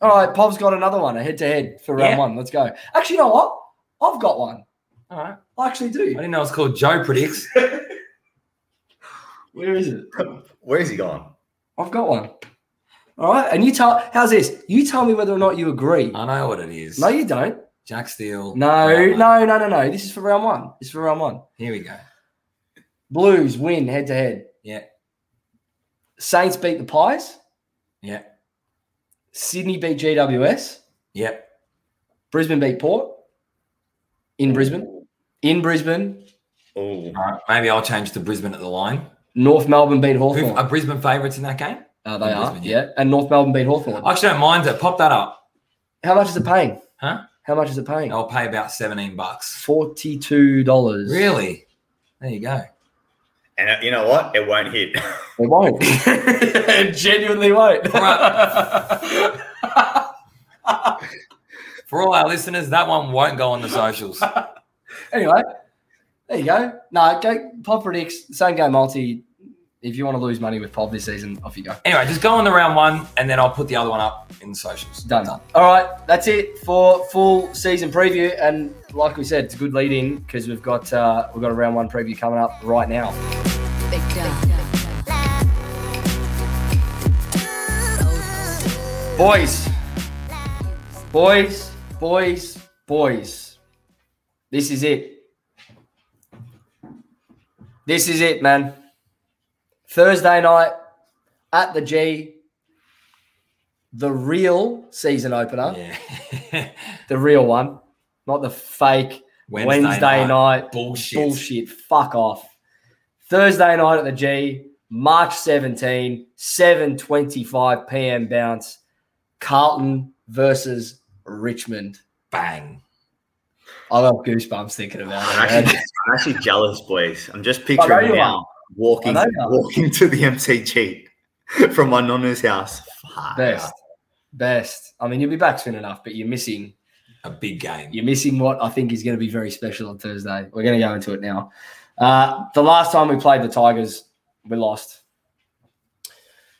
All right, Pov's got another one, a head to head for round Yeah. one. Let's go. Actually, you know what? I've got one. All right. I actually do. I didn't know it's called Joe Predicts. Where is it? Where is he gone? I've got one. All right, and you tell. How's this? You tell me whether or not you agree. I know what it is. No, you don't. Jack Steele. No, no, no, no, no. This is for round one. This is for round one. Here we go. Blues win head to head. Yeah. Saints beat the Pies. Yeah. Sydney beat GWS. Yep. Brisbane beat Port. In Brisbane. In Brisbane. Oh, right. Maybe I'll change to Brisbane at the line. North Melbourne beat Hawthorn. are Brisbane favourites in that game? Uh, they in are. Brisbane, yeah. And North Melbourne beat Hawthorn. I actually don't mind it. Pop that up. How much is it paying? Huh? How much is it paying? I'll pay about 17 bucks. Forty-two dollars. Really? There you go. And uh, you know what? It won't hit. It won't. it genuinely won't. For all our listeners, that one won't go on the socials. anyway, there you go. No, go Pop predicts same game multi. If you want to lose money with Pop this season, off you go. Anyway, just go on the round one, and then I'll put the other one up in the socials. Done. Done. All right, that's it for full season preview. And like we said, it's a good lead in because we've got uh, we've got a round one preview coming up right now. Big. Boys, boys, boys, boys. This is it. This is it, man. Thursday night at the G, the real season opener, Yeah. the real one, not the fake Wednesday, night, Bullshit. bullshit. Fuck off. Thursday night at the G, March 17, 7:25 p.m. bounce. Carlton versus Richmond. Bang. I got goosebumps thinking about I'm it. actually. I'm actually jealous, boys. I'm just picturing you now walking, I know you are. walking to the MCG from my nonna's house. Fuck. Best, best. I mean, you'll be back soon enough, but you're missing. A big game. You're missing what I think is going to be very special on Thursday. We're going to go into it now. Uh, the last time we played the Tigers, we lost.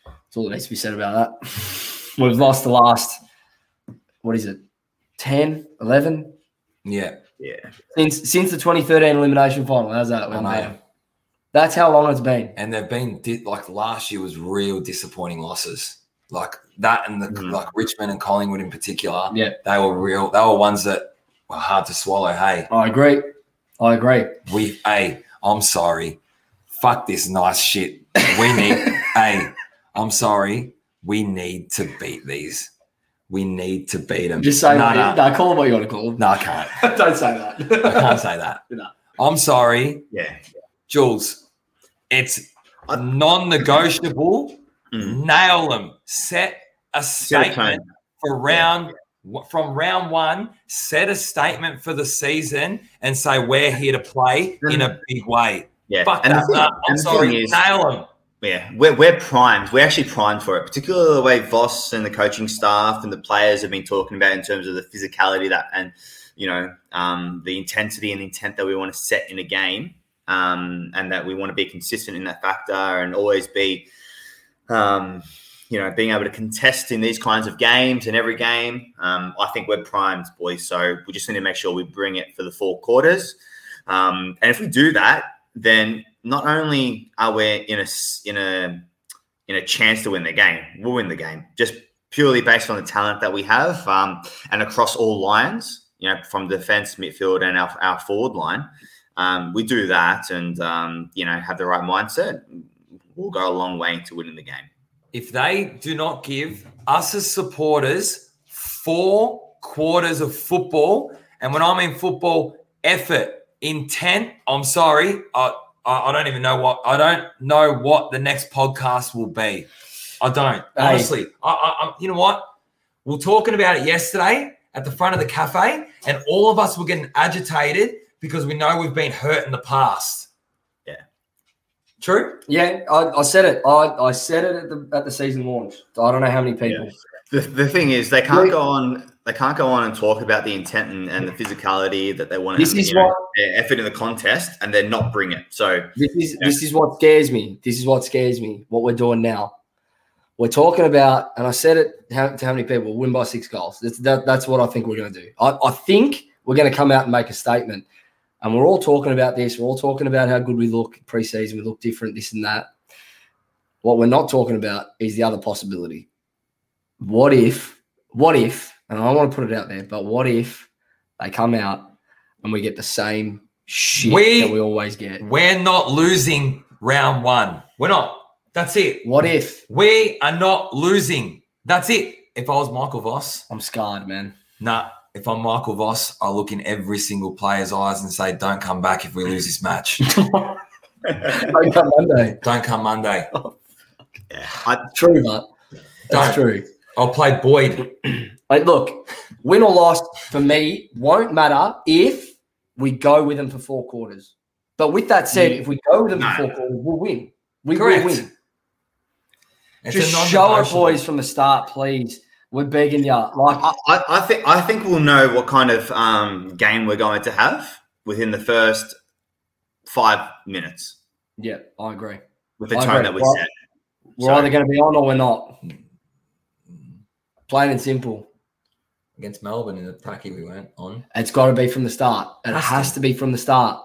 That's all that needs to be said about that. We've lost the last, what is it, 10, 11? Yeah. Yeah. Since since the 2013 elimination final. How's that? I know. That's how long it's been. And they've been like last year was real disappointing losses. Like that and the Mhm. like Richmond and Collingwood in particular. Yeah. They were real. They were ones that were hard to swallow. Hey, I agree. I agree. we. Hey, I'm sorry. Fuck this nice shit. We need. hey, I'm sorry. We need to beat these. We need to beat them. Just say no, no, no, no, call them what you want to call them. no, I can't. Don't say that. I can't say that. No. I'm sorry, Yeah. Jules. It's a non-negotiable. Mm. Nail them. Set a statement for round from round one. Set a statement for the season and say we're here to play in a big way. Yeah. Fuck and that. thing, up. I'm sorry. is, Nail them. yeah, we're, we're primed. We're actually primed for it, particularly the way Voss and the coaching staff and the players have been talking about in terms of the physicality that and you know um, the intensity and intent that we want to set in a game, um, and that we want to be consistent in that factor and always be, um, you know, being able to contest in these kinds of games and every game. Um, I think we're primed, boys. So we just need to make sure we bring it for the four quarters, um, and if we do that, then not only are we in a in a in a chance to win the game, we'll win the game just purely based on the talent that we have um, and across all lines. You know, from defense, midfield, and our, our forward line, um, we do that, and um, you know, have the right mindset. We'll go a long way to winning the game. If they do not give us as supporters four quarters of football, and when I mean football, effort, intent, I'm sorry, I, I, I don't even know what I don't know what the next podcast will be. I don't honestly. I, I, I, you know what? We are talking about it yesterday at the front of the cafe, and all of us were getting agitated because we know we've been hurt in the past. Yeah. True. Yeah, I, I said it. I, I said it at the at the season launch. I don't know how many people. The, the thing is, they can't go on. They can't go on and talk about the intent and, and the physicality that they want This to. is you know, what- their effort in the contest, and then not bring it. So This is this is what scares me. This is what scares me. What we're doing now. We're talking about, and I said it how, to how many people win by six goals. That's that, that's what I think we're going to do. I, I think we're going to come out and make a statement, and we're all talking about this. We're all talking about how good we look preseason. We look different, this and that. What we're not talking about is the other possibility. What if? What if? And I want to put it out there, but what if they come out and we get the same shit We- that we always get? We're not losing round one. We're not. That's it. What if? We are not losing. That's it. If I was Michael Voss, I'm scarred, man. nah. If I'm Michael Voss, I look in every single player's eyes and say, "Don't come back if we lose this match. Don't come Monday. Don't come Monday. Oh, yeah, I, True, but that's Don't. true. I'll play Boyd. Like, look, Win or loss for me won't matter if we go with them for four quarters. But with that said, if we go with them No. for four quarters, we'll win. We Correct. will win. It's Just show it, non-negotiable. boys, from the start, please. We're begging you. Like, I, I, I think I think we'll know what kind of um, game we're going to have within the first five minutes yeah, I agree. with the I tone agree. that we Well- set. We're So- either going to be on or we're not. Plain and simple. Against Melbourne in the Taki we went on. It's got to be from the start. It Has has, to. to. be from the start.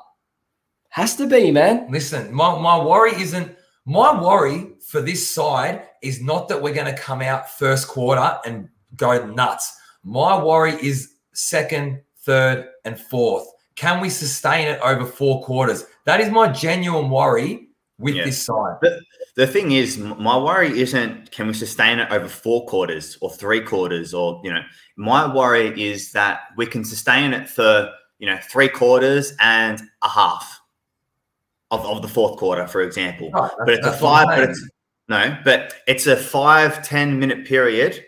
Has to be, man. Listen, my, my worry isn't my worry for this side is not that we're going to come out first quarter and go nuts. My worry is second, third, and fourth. Can we sustain it over four quarters? That is my genuine worry with Yeah. this side. The thing is, my worry isn't can we sustain it over four quarters or three quarters or you know, my worry is that we can sustain it for you know three quarters and a half of, of the fourth quarter, for example. Right, but it's a what five. But it's no, but it's a five ten minute period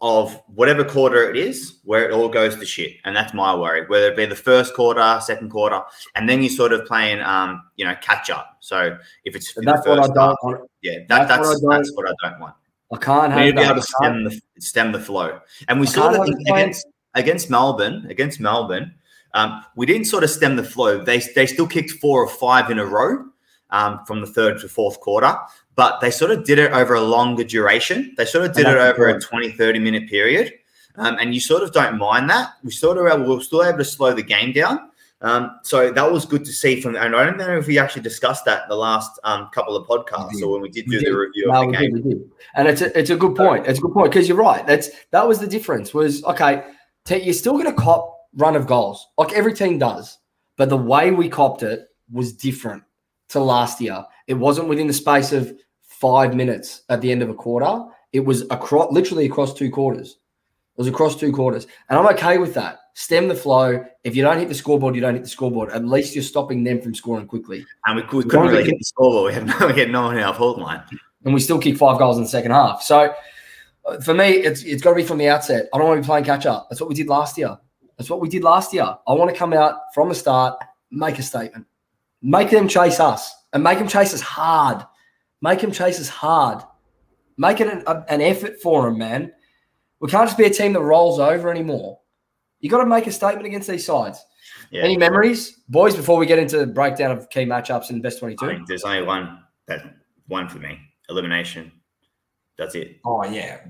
of whatever quarter it is where it all goes to shit, and that's my worry. Whether it be the first quarter, second quarter, and then you're sort of playing, um, you know, catch up. So if it's that's what I don't half, want. yeah, that, That's what that's I don't- that's what I don't want. I can't have to be able to stem the stem the flow, and we I saw that have in- it playing- against against Melbourne. Against Melbourne, um, we didn't sort of stem the flow. They they still kicked four or five in a row um, from the third to fourth quarter, but they sort of did it over a longer duration. They sort of did it over a important. 20, 30 minute period. Um, and you sort of don't mind that. We sort of we were still able to slow the game down. Um, so that was good to see from. And I don't know if we actually discussed that in the last um, couple of podcasts or when we did We do did. the review No, of we the did, game. we did. And it's a, it's a good point. It's a good point because you're right. That's that was the difference. Was okay. T- you're still going to cop run of goals like every team does, but the way we copped it was different to last year. It wasn't within the space of five minutes at the end of a quarter. It was across, literally across two quarters. It was across two quarters, and I'm okay with that. Stem the flow. If you don't hit the scoreboard, you don't hit the scoreboard. At least you're stopping them from scoring quickly. And we, could, we couldn't really hit the scoreboard. We had no, we had no one in our hold line. and we still kick five goals in the second half. So uh, for me, it's it's got to be from the outset. I don't want to be playing catch up. That's what we did last year. That's what we did last year. I want to come out from the start, make a statement, make them chase us, and make them chase us hard. Make them chase us hard. Make it an, a- an effort for them, man. We can't just be a team that rolls over anymore. You got to make a statement against these sides. Yeah. Any memories, boys? Before we get into the breakdown of key matchups in best twenty-two. there's only one that one for me. Elimination. That's it. Oh yeah.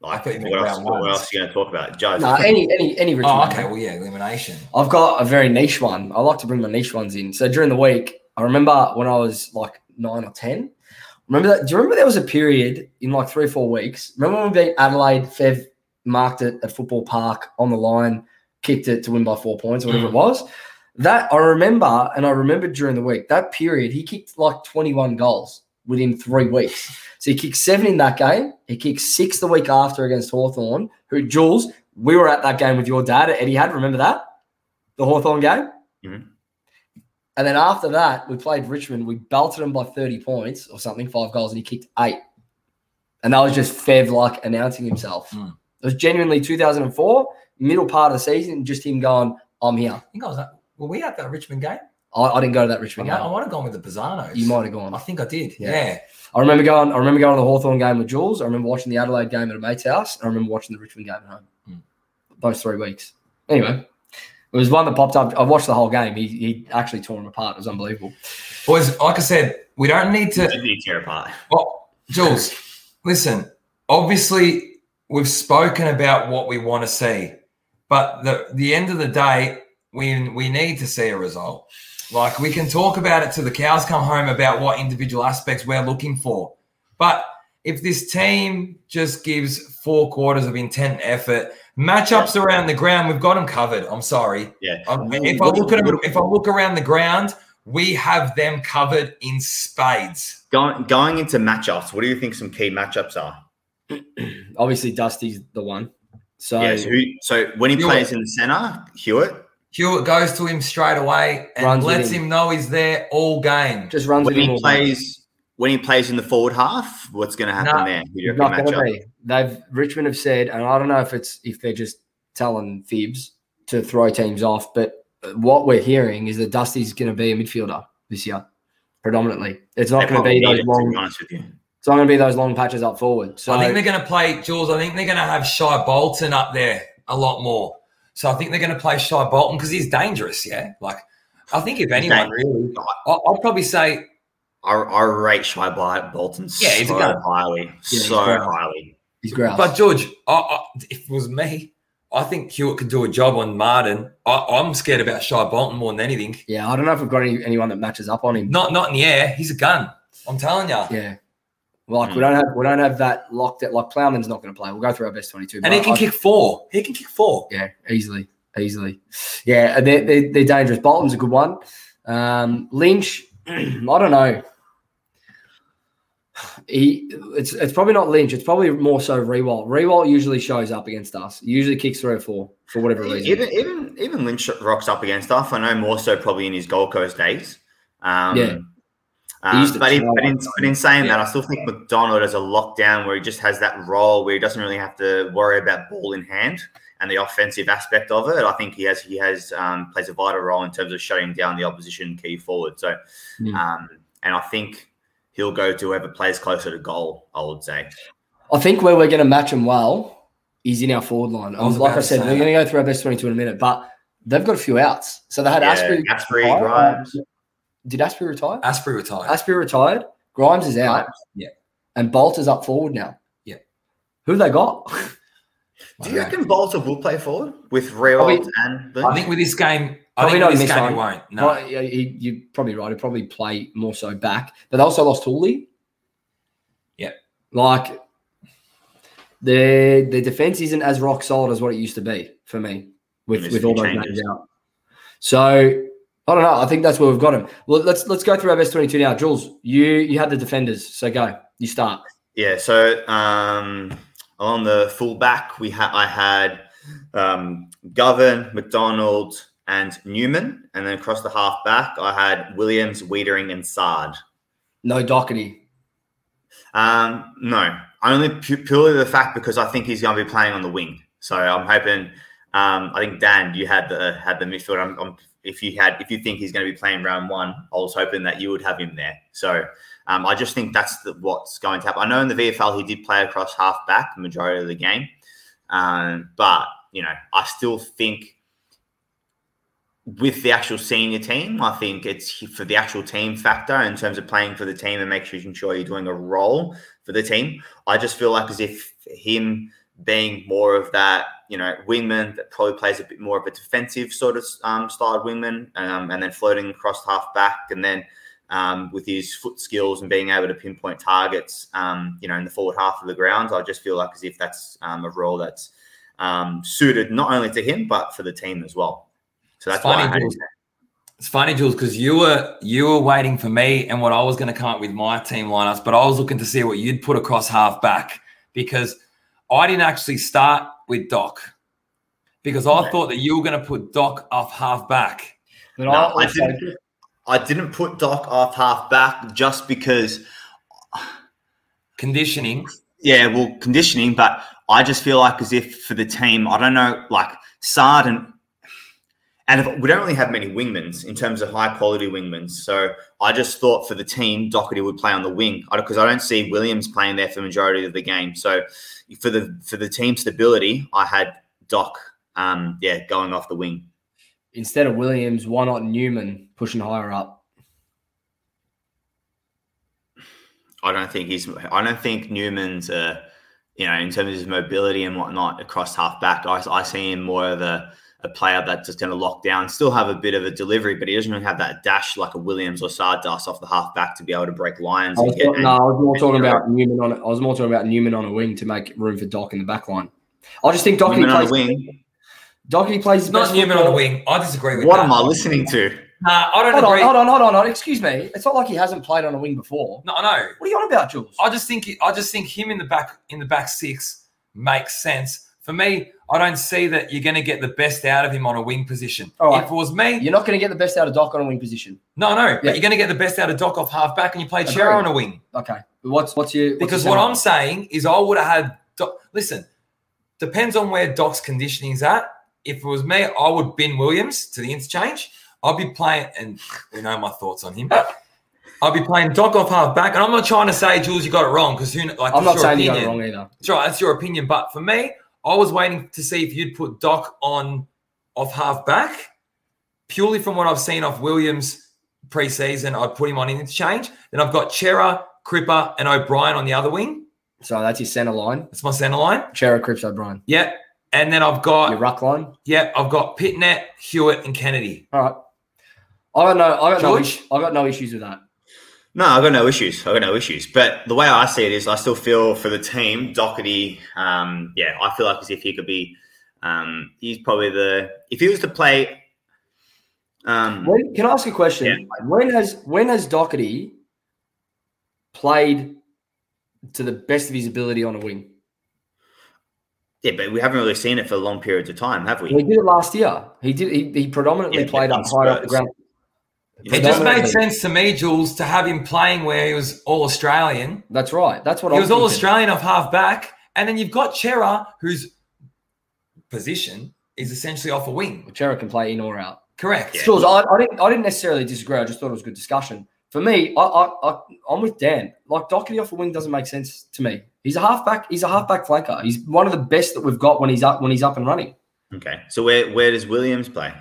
Like, thought you what, else, what else are you going to talk about? Judge. No, any any any Richmond. Oh, okay. Well, yeah, elimination. I've got a very niche one. I like to bring my niche ones in. So during the week, I remember when I was like nine or ten. Remember that? Do you remember there was a period in like three or four weeks? Remember when we beat Adelaide? Fev marked it at Football Park on the line, kicked it to win by four points or whatever it was. That I remember, and I remembered during the week that period. He kicked like twenty-one goals within three weeks. So he kicked seven in that game. He kicked six the week after against Hawthorn. Who Jules? We were at that game with your dad at Etihad. Remember that? The Hawthorn game? Mhm. And then after that, we played Richmond. We belted them by 30 points or something, five goals, and he kicked eight. And that was just Fev like announcing himself. Hmm. It was genuinely 2004, middle part of the season, just him going, I'm here. I think I was at, were we at that Richmond game? I, I didn't go to that I, Richmond might, I game. might have gone with the Pisanos. You might have gone. I think I did. Yeah. Yeah. I remember going. I remember going to the Hawthorn game with Jules. I remember watching the Adelaide game at a mate's house. And I remember watching the Richmond game at home. Hmm. Those three weeks. Anyway, it was one that popped up. I watched the whole game. He, he actually tore him apart. It was unbelievable. Boys, like I said, we don't need to. Didn't you tear apart? Well, Jules, listen. Obviously, we've spoken about what we want to see, but the the end of the day, we we need to see a result. Like we can talk about it till the cows come home about what individual aspects we're looking for, but if this team just gives four quarters of intent and effort, matchups around the ground, we've got them covered. I'm sorry. Yeah. If I look at them, if I look around the ground, we have them covered in spades. Going going into matchups, what do you think some key matchups are? Obviously, Dusty's the one. So, yeah, so, who, so when he Hewett. plays in the center, Hewett. Hewett goes to him straight away and Runs lets him. him know he's there all game. just runs When with him he all game. plays when he plays in the forward half, what's going to happen No, there? You not going to be. They've Richmond have said, and I don't know if it's if they're just telling fibs to throw teams off, but what we're hearing is that Dusty's going to be a midfielder this year, predominantly. It's not going to be those it, to long. be honest with. It's not going to be those long patches up forward. So I think they're going to play Jules. I think they're going to have Shai Bolton up there a lot more. So I think they're going to play Shai Bolton because he's dangerous. Yeah, like I think if anyone really, I- I'd probably say I, I rate Shai Bol- Bolton Yeah, he's a so gun. highly, he's so great. highly. he's grouse. But George, I, I, if it was me, I think Hewett could do a job on Martin. I, I'm scared about Shai Bolton more than anything. yeah, I don't know if we've got any, anyone that matches up on him. Not not in the air. He's a gun. I'm telling you. Yeah. Like we Hmm. don't have we don't have that locked. That like Plowman's not going to play. We'll go through our best twenty-two. And he can I- kick four. He can kick four. Yeah, easily, easily. Yeah, they're, they're, they're dangerous. Bolton's a good one. Um, Lynch, I don't know. He, it's it's probably not Lynch. It's probably more so Riewoldt. Riewoldt usually shows up against us. He usually kicks three or four for whatever reason. Even even even Lynch rocks up against us. I know more so probably in his Gold Coast days. Um, Yeah. He um, but, in, but, in, but in saying Yeah. that, I still think McDonald has a lockdown where he just has that role where he doesn't really have to worry about ball in hand and the offensive aspect of it. I think he has he has um, plays a vital role in terms of shutting down the opposition key forward. So, Hmm. um, and I think he'll go to whoever plays closer to goal. I would say. I think where we're going to match them well is in our forward line. I was Um, like I said, we're going to go through our best twenty-two in a minute, but they've got a few outs. So they had Yeah, Astbury. Astbury, retire. Grimes. Did Astbury retire? Astbury retired. Astbury retired. Grimes is out. Yeah. And Bolt is up forward now. Yeah. Who they got? Do you reckon Balta will play forward with Real and Lynch? I think with this game, I Probably think not with this this game he won't. No. Well, yeah, he, you're probably right. He'll probably play more so back. But they also lost Houli. Yeah. Like their their defense isn't as rock solid as what it used to be for me with, with all those changes. names out. So I don't know. I think that's where we've got him. Well, let's let's go through our best 22 now. Jules, you you had the defenders, so go. You start. Yeah, so um, on the fullback, we had I had um, Govan, McDonald, and Newman, and then across the half back, I had Williams, Weitering, and Saad. No Docherty. Um, no, only purely the fact because I think he's going to be playing on the wing. So I'm hoping. Um, I think Dan, you had the had the midfield. I'm, I'm, if you had, if you think he's going to be playing round one, I was hoping that you would have him there. So um, I just think that's the, what's going to happen. I know in the VFL he did play across half back the majority of the game, um, but you know I still think with the actual senior team, I think it's for the actual team factor in terms of playing for the team and making sure you're doing a role for the team. I just feel like as if him being more of that, you know, wingman that probably plays a bit more of a defensive sort of um, style wingman, um, and then floating across half back, and then um, with his foot skills and being able to pinpoint targets, um, you know, in the forward half of the ground, I just feel like as if that's um, a role that's um, suited not only to him but for the team as well. So that's It's why funny, him Jules. It's funny, Jules, because you were you were waiting for me and what I was going to come up with my team lineups, but I was looking to see what you'd put across half back because I didn't actually start with Doc because I Right. thought that you were going to put Doc off half back. But No, I, I didn't. I didn't put Doc off half back just because, Conditioning, yeah, well, conditioning, but I just feel like as if for the team, I don't know, like Saad and and if, we don't really have many wingmans in terms of high quality wingmans. So I just thought for the team, Docherty would play on the wing because I don't see Williams playing there for the majority of the game. So for the for the team stability, I had Doc, um, yeah, going off the wing. instead of Williams, why not Newman pushing higher up? I don't think he's. I don't think Newman's. Uh, you know, in terms of his mobility and whatnot across half back, I, I see him more of a, a player that's just going to lock down, still have a bit of a delivery, but he doesn't really have that dash like a Williams or Sardas off the half back to be able to break lines. I was, get, no, I was more talking about Newman on. I was more talking about Newman on a wing to make room for Doc in the back line. I just think Docherty Newman on plays. the wing. Docherty plays his it's not Newman on the wing. I disagree with What that. am I listening to? Nah, I don't Hold on, hold on, hold on, hold on. Excuse me. It's not like he hasn't played on a wing before. No, I know. What are you on about, Jules? I just think I just think him in the back in the back six makes sense. For me, I don't see that you're going to get the best out of him on a wing position. Right. If it was me, You're not going to get the best out of Doc on a wing position. no, no, Yeah. but you're going to get the best out of Doc off half back, and you play. Cerra on a wing. Okay. What's what's your what's Because your what I'm saying is, I would have had. Doc, listen, depends on where Doc's conditioning is at. If it was me, I would bin Williams to the interchange. I'll be playing, and we know my thoughts on him. I'll be playing Doc off half back, and I'm not trying to say Jules, you got it wrong because who? Like, I'm not saying you got it wrong either. That's right. That's your opinion. But for me, I was waiting to see if you'd put Doc on off half back. Purely from what I've seen off Williams preseason, I'd put him on interchange. Then I've got Cerra, Cripper, and O'Brien on the other wing. So that's your centre line. That's my centre line. Cerra, Cripps, O'Brien. Yeah. And then I've got Your ruck line. yeah, I've got Pittonet, Hewett, and Kennedy. All right. I got no. I got no. George? I got no issues with that. No, I've got no issues. I've got no issues. But the way I see it is, I still feel for the team, Docherty. Um, yeah, I feel like as if he could be. Um, he's probably the if he was to play. Um, When, can I ask a question? When has when has Docherty played to the best of his ability on a wing? yeah, but we haven't really seen it for long periods of time, have we? He did it last year. He did. He, he predominantly Yeah, played up high off the ground. You know, It just made sense to me, Jules, to have him playing where he was all Australian. That's right. That's what He I'm was all thinking. Australian off half back, and then you've got Cerra, whose position is essentially off a wing. Cerra can play in or out. Correct. Yeah. Jules, I, I didn't. I didn't necessarily disagree. I just thought it was good discussion. For me, I, I, I I'm with Dan. Like Docherty off a wing doesn't make sense to me. He's a halfback. He's a halfback flanker. He's one of the best that we've got when he's up when he's up and running. Okay, so where where does Williams play?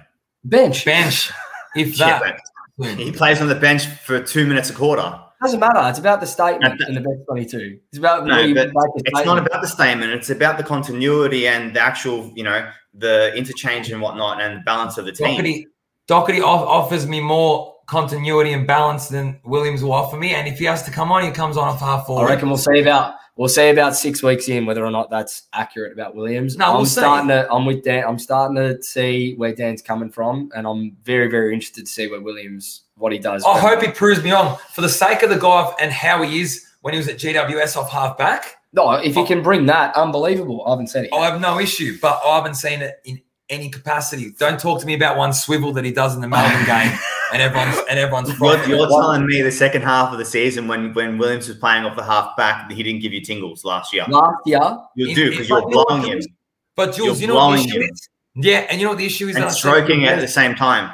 Bench Bench, if Yeah, that. But he plays on the bench for two minutes a quarter. doesn't matter. It's about the statement No, in the best twenty-two. It's about No, but It's not about the statement. It's about the continuity and the actual, you know, the interchange and whatnot, and the balance of the team. Docherty, Docherty off, offers me more continuity and balance than Williams will offer me. And if he has to come on, he comes on a half forward. I reckon we'll save about we'll see about six weeks in whether or not that's accurate about Williams. No, I'm we'll see. starting to. I'm with Dan. I'm starting to see where Dan's coming from, and I'm very very interested to see where Williams what he does. I hope he proves me wrong for the sake of the guy and how he is when he was at GWS off halfback. No, if he can bring that, unbelievable. I haven't seen it. I have no issue, but I haven't seen it in any capacity. Don't talk to me about one swivel that he does in the Melbourne game, and everyone's and everyone's You're, you're telling me the second half of the season when, when Williams was playing off the half back, he didn't give you tingles last year. Last year, You do because you're but you know what, blowing him Jules? But Jules, You're you know what the issue him. is? Yeah, and you know what the issue is? that and I said- stroking at the same time.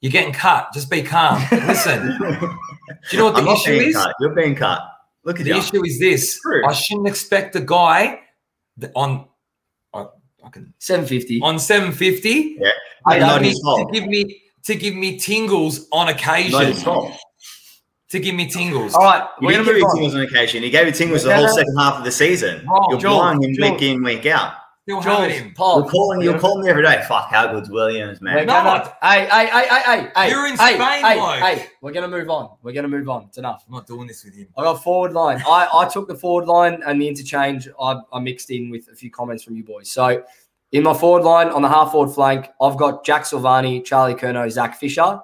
You're getting cut. Just be calm. Listen, do you know what the I'm issue is? cut. You're being cut. Look at The you. issue is this: I shouldn't expect a guy that on. I, I can seven fifty. on 750 Yeah. Hey, to, not give me, his to give me to give me tingles on Not occasion. his fault. To give me tingles. All right, He we're gonna give move you tingles on occasion. He gave you tingles the whole second half of the season. Wrong. You're Jules, blowing him Jules. week in, week out. Still having Jules, him. Paul, You're calling, you're calling me every day. Fuck, how good's Williams, We're man? No, gonna, hey, hey, hey, hey, hey, hey. You're in hey, Spain, hey, bloke. hey. We're gonna move on. We're gonna move on. It's enough. I'm not doing this with him. I got forward line. I, I took the forward line and the interchange. I, I mixed in with a few comments from you boys. So in my forward line on the half forward flank, I've got Jack Silvagni, Charlie Curnow, Zac Fisher,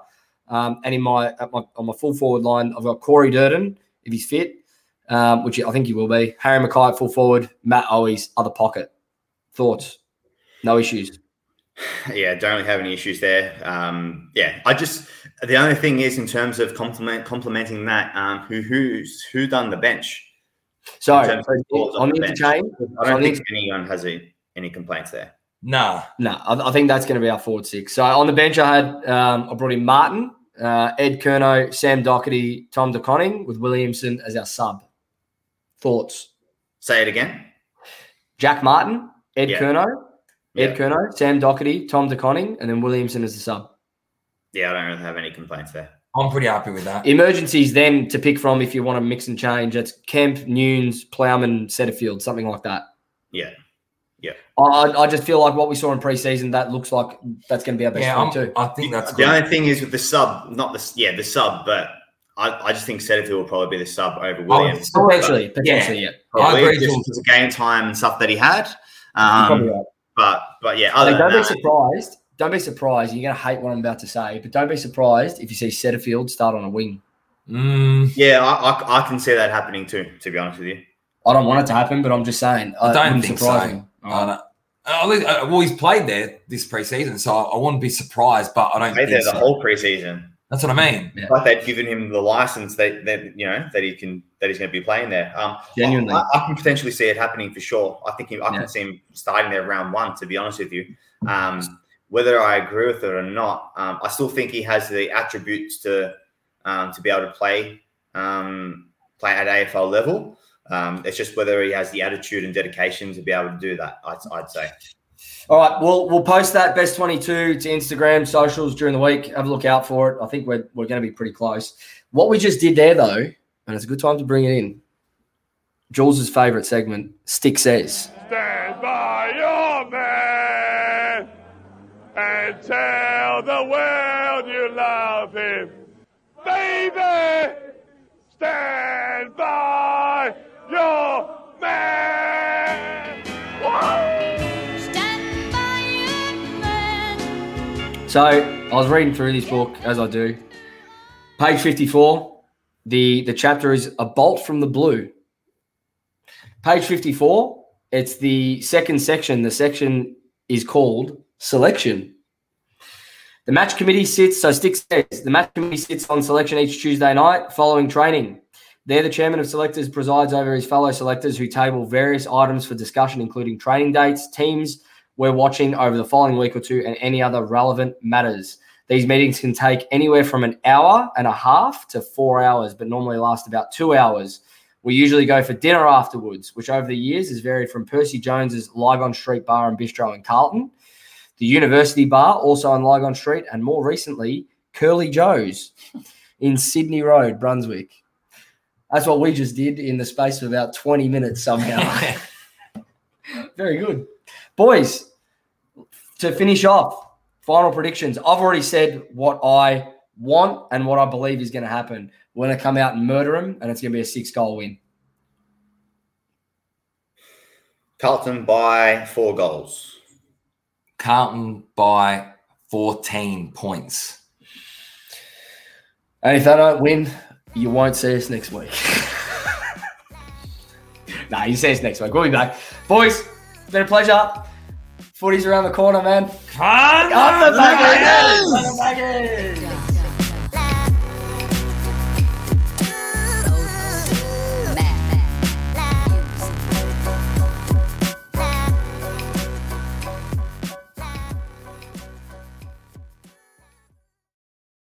um, and in my, at my on my full forward line, I've got Corey Durdin if he's fit, um, which I think he will be. Harry McKay at full forward, Matt Owies other pocket. Thoughts? No issues. Yeah, don't really have any issues there. Um, yeah, I just the only thing is in terms of compliment complementing that, um, who who's who done the bench? So In terms of on the interchange, I don't think anyone has a, any complaints there. Nah. No, I, I think that's going to be our forward six. So on the bench, I had um, I brought in Martin, uh, Ed Curnow, Sam Docherty, Tom De Koning with Williamson as our sub. Thoughts? Say it again. Jack Martin, Ed Yeah. Curnow, Ed Yeah. Curnow, Sam Docherty, Tom De Koning, and then Williamson as the sub. Yeah, I don't really have any complaints there. I'm pretty happy with that. Emergencies then to pick from if you want to mix and change. That's Kemp, Newnes, Plowman, Setterfield, something like that. Yeah. I, I I just feel like what we saw in preseason, that looks like that's going to be our best Yeah, yeah, I'm, too. I think that's the good. only thing is with the sub, not the yeah the sub, but I, I just think Setterfield will probably be the sub over Williams. Oh, Williams. Potentially, potentially, yeah. Probably I agree, just because of game time and stuff that he had. Um, right. but but yeah, other Like, don't be that, surprised. Don't be surprised. You're going to hate what I'm about to say, but don't be surprised if you see Setterfield start on a wing. Mm, yeah, I, I, I can see that happening too. To be honest with you, I don't want it to happen, but I'm just saying. I don't wouldn't think surprise so. Me. I don't- at least- uh, well, he's played there this preseason, so I wouldn't be surprised, but I don't played think there the so. whole preseason. That's what I mean. like they've given him the license that, that you know that he can that he's going to be playing there. Um, Genuinely. I, I can potentially see it happening for sure. I think he, I Yeah. can see him starting there round one. To be honest with you, um, whether I agree with it or not, um, I still think he has the attributes to um, to be able to play um, play at AFL level. Um, it's just whether he has the attitude and dedication to be able to do that. I'd, I'd say. All right, we'll we'll post that best twenty two to Instagram socials during the week. Have a look out for it. I think we're we're going to be pretty close. What we just did there, though, and it's a good time to bring it in. Jules' favorite segment, Stick says. Stand by your man and tell the world you love him. Baby, stand by So I was reading through this book as I do. Page fifty four. The the chapter is a bolt from the blue. Page fifty four. It's the second section. The section is called selection. The match committee sits, so Stick says, the match committee sits on selection each Tuesday night following training. There, the chairman of selectors presides over his fellow selectors who table various items for discussion, including training dates, teams we're watching over the following week or two, and any other relevant matters. These meetings can take anywhere from an hour and a half to four hours, but normally last about two hours. We usually go for dinner afterwards, which over the years has varied from Percy Jones's Lygon Street Bar and Bistro in Carlton, the University Bar, also on Lygon Street, and more recently, Curly Joe's in Sydney Road, Brunswick. That's what we just did in the space of about 20 minutes somehow. Very good. Boys, to finish off, final predictions. I've already said what I want and what I believe is going to happen. We're going to come out and murder him, and it's going to be a six goal win. Carlton by four goals. Carlton by 14 points. And if they don't win, you won't see us next week. nah, you see us next week. We'll be back. Boys, it's been a pleasure. Footy's around the corner, man. Come baggers! The baggers!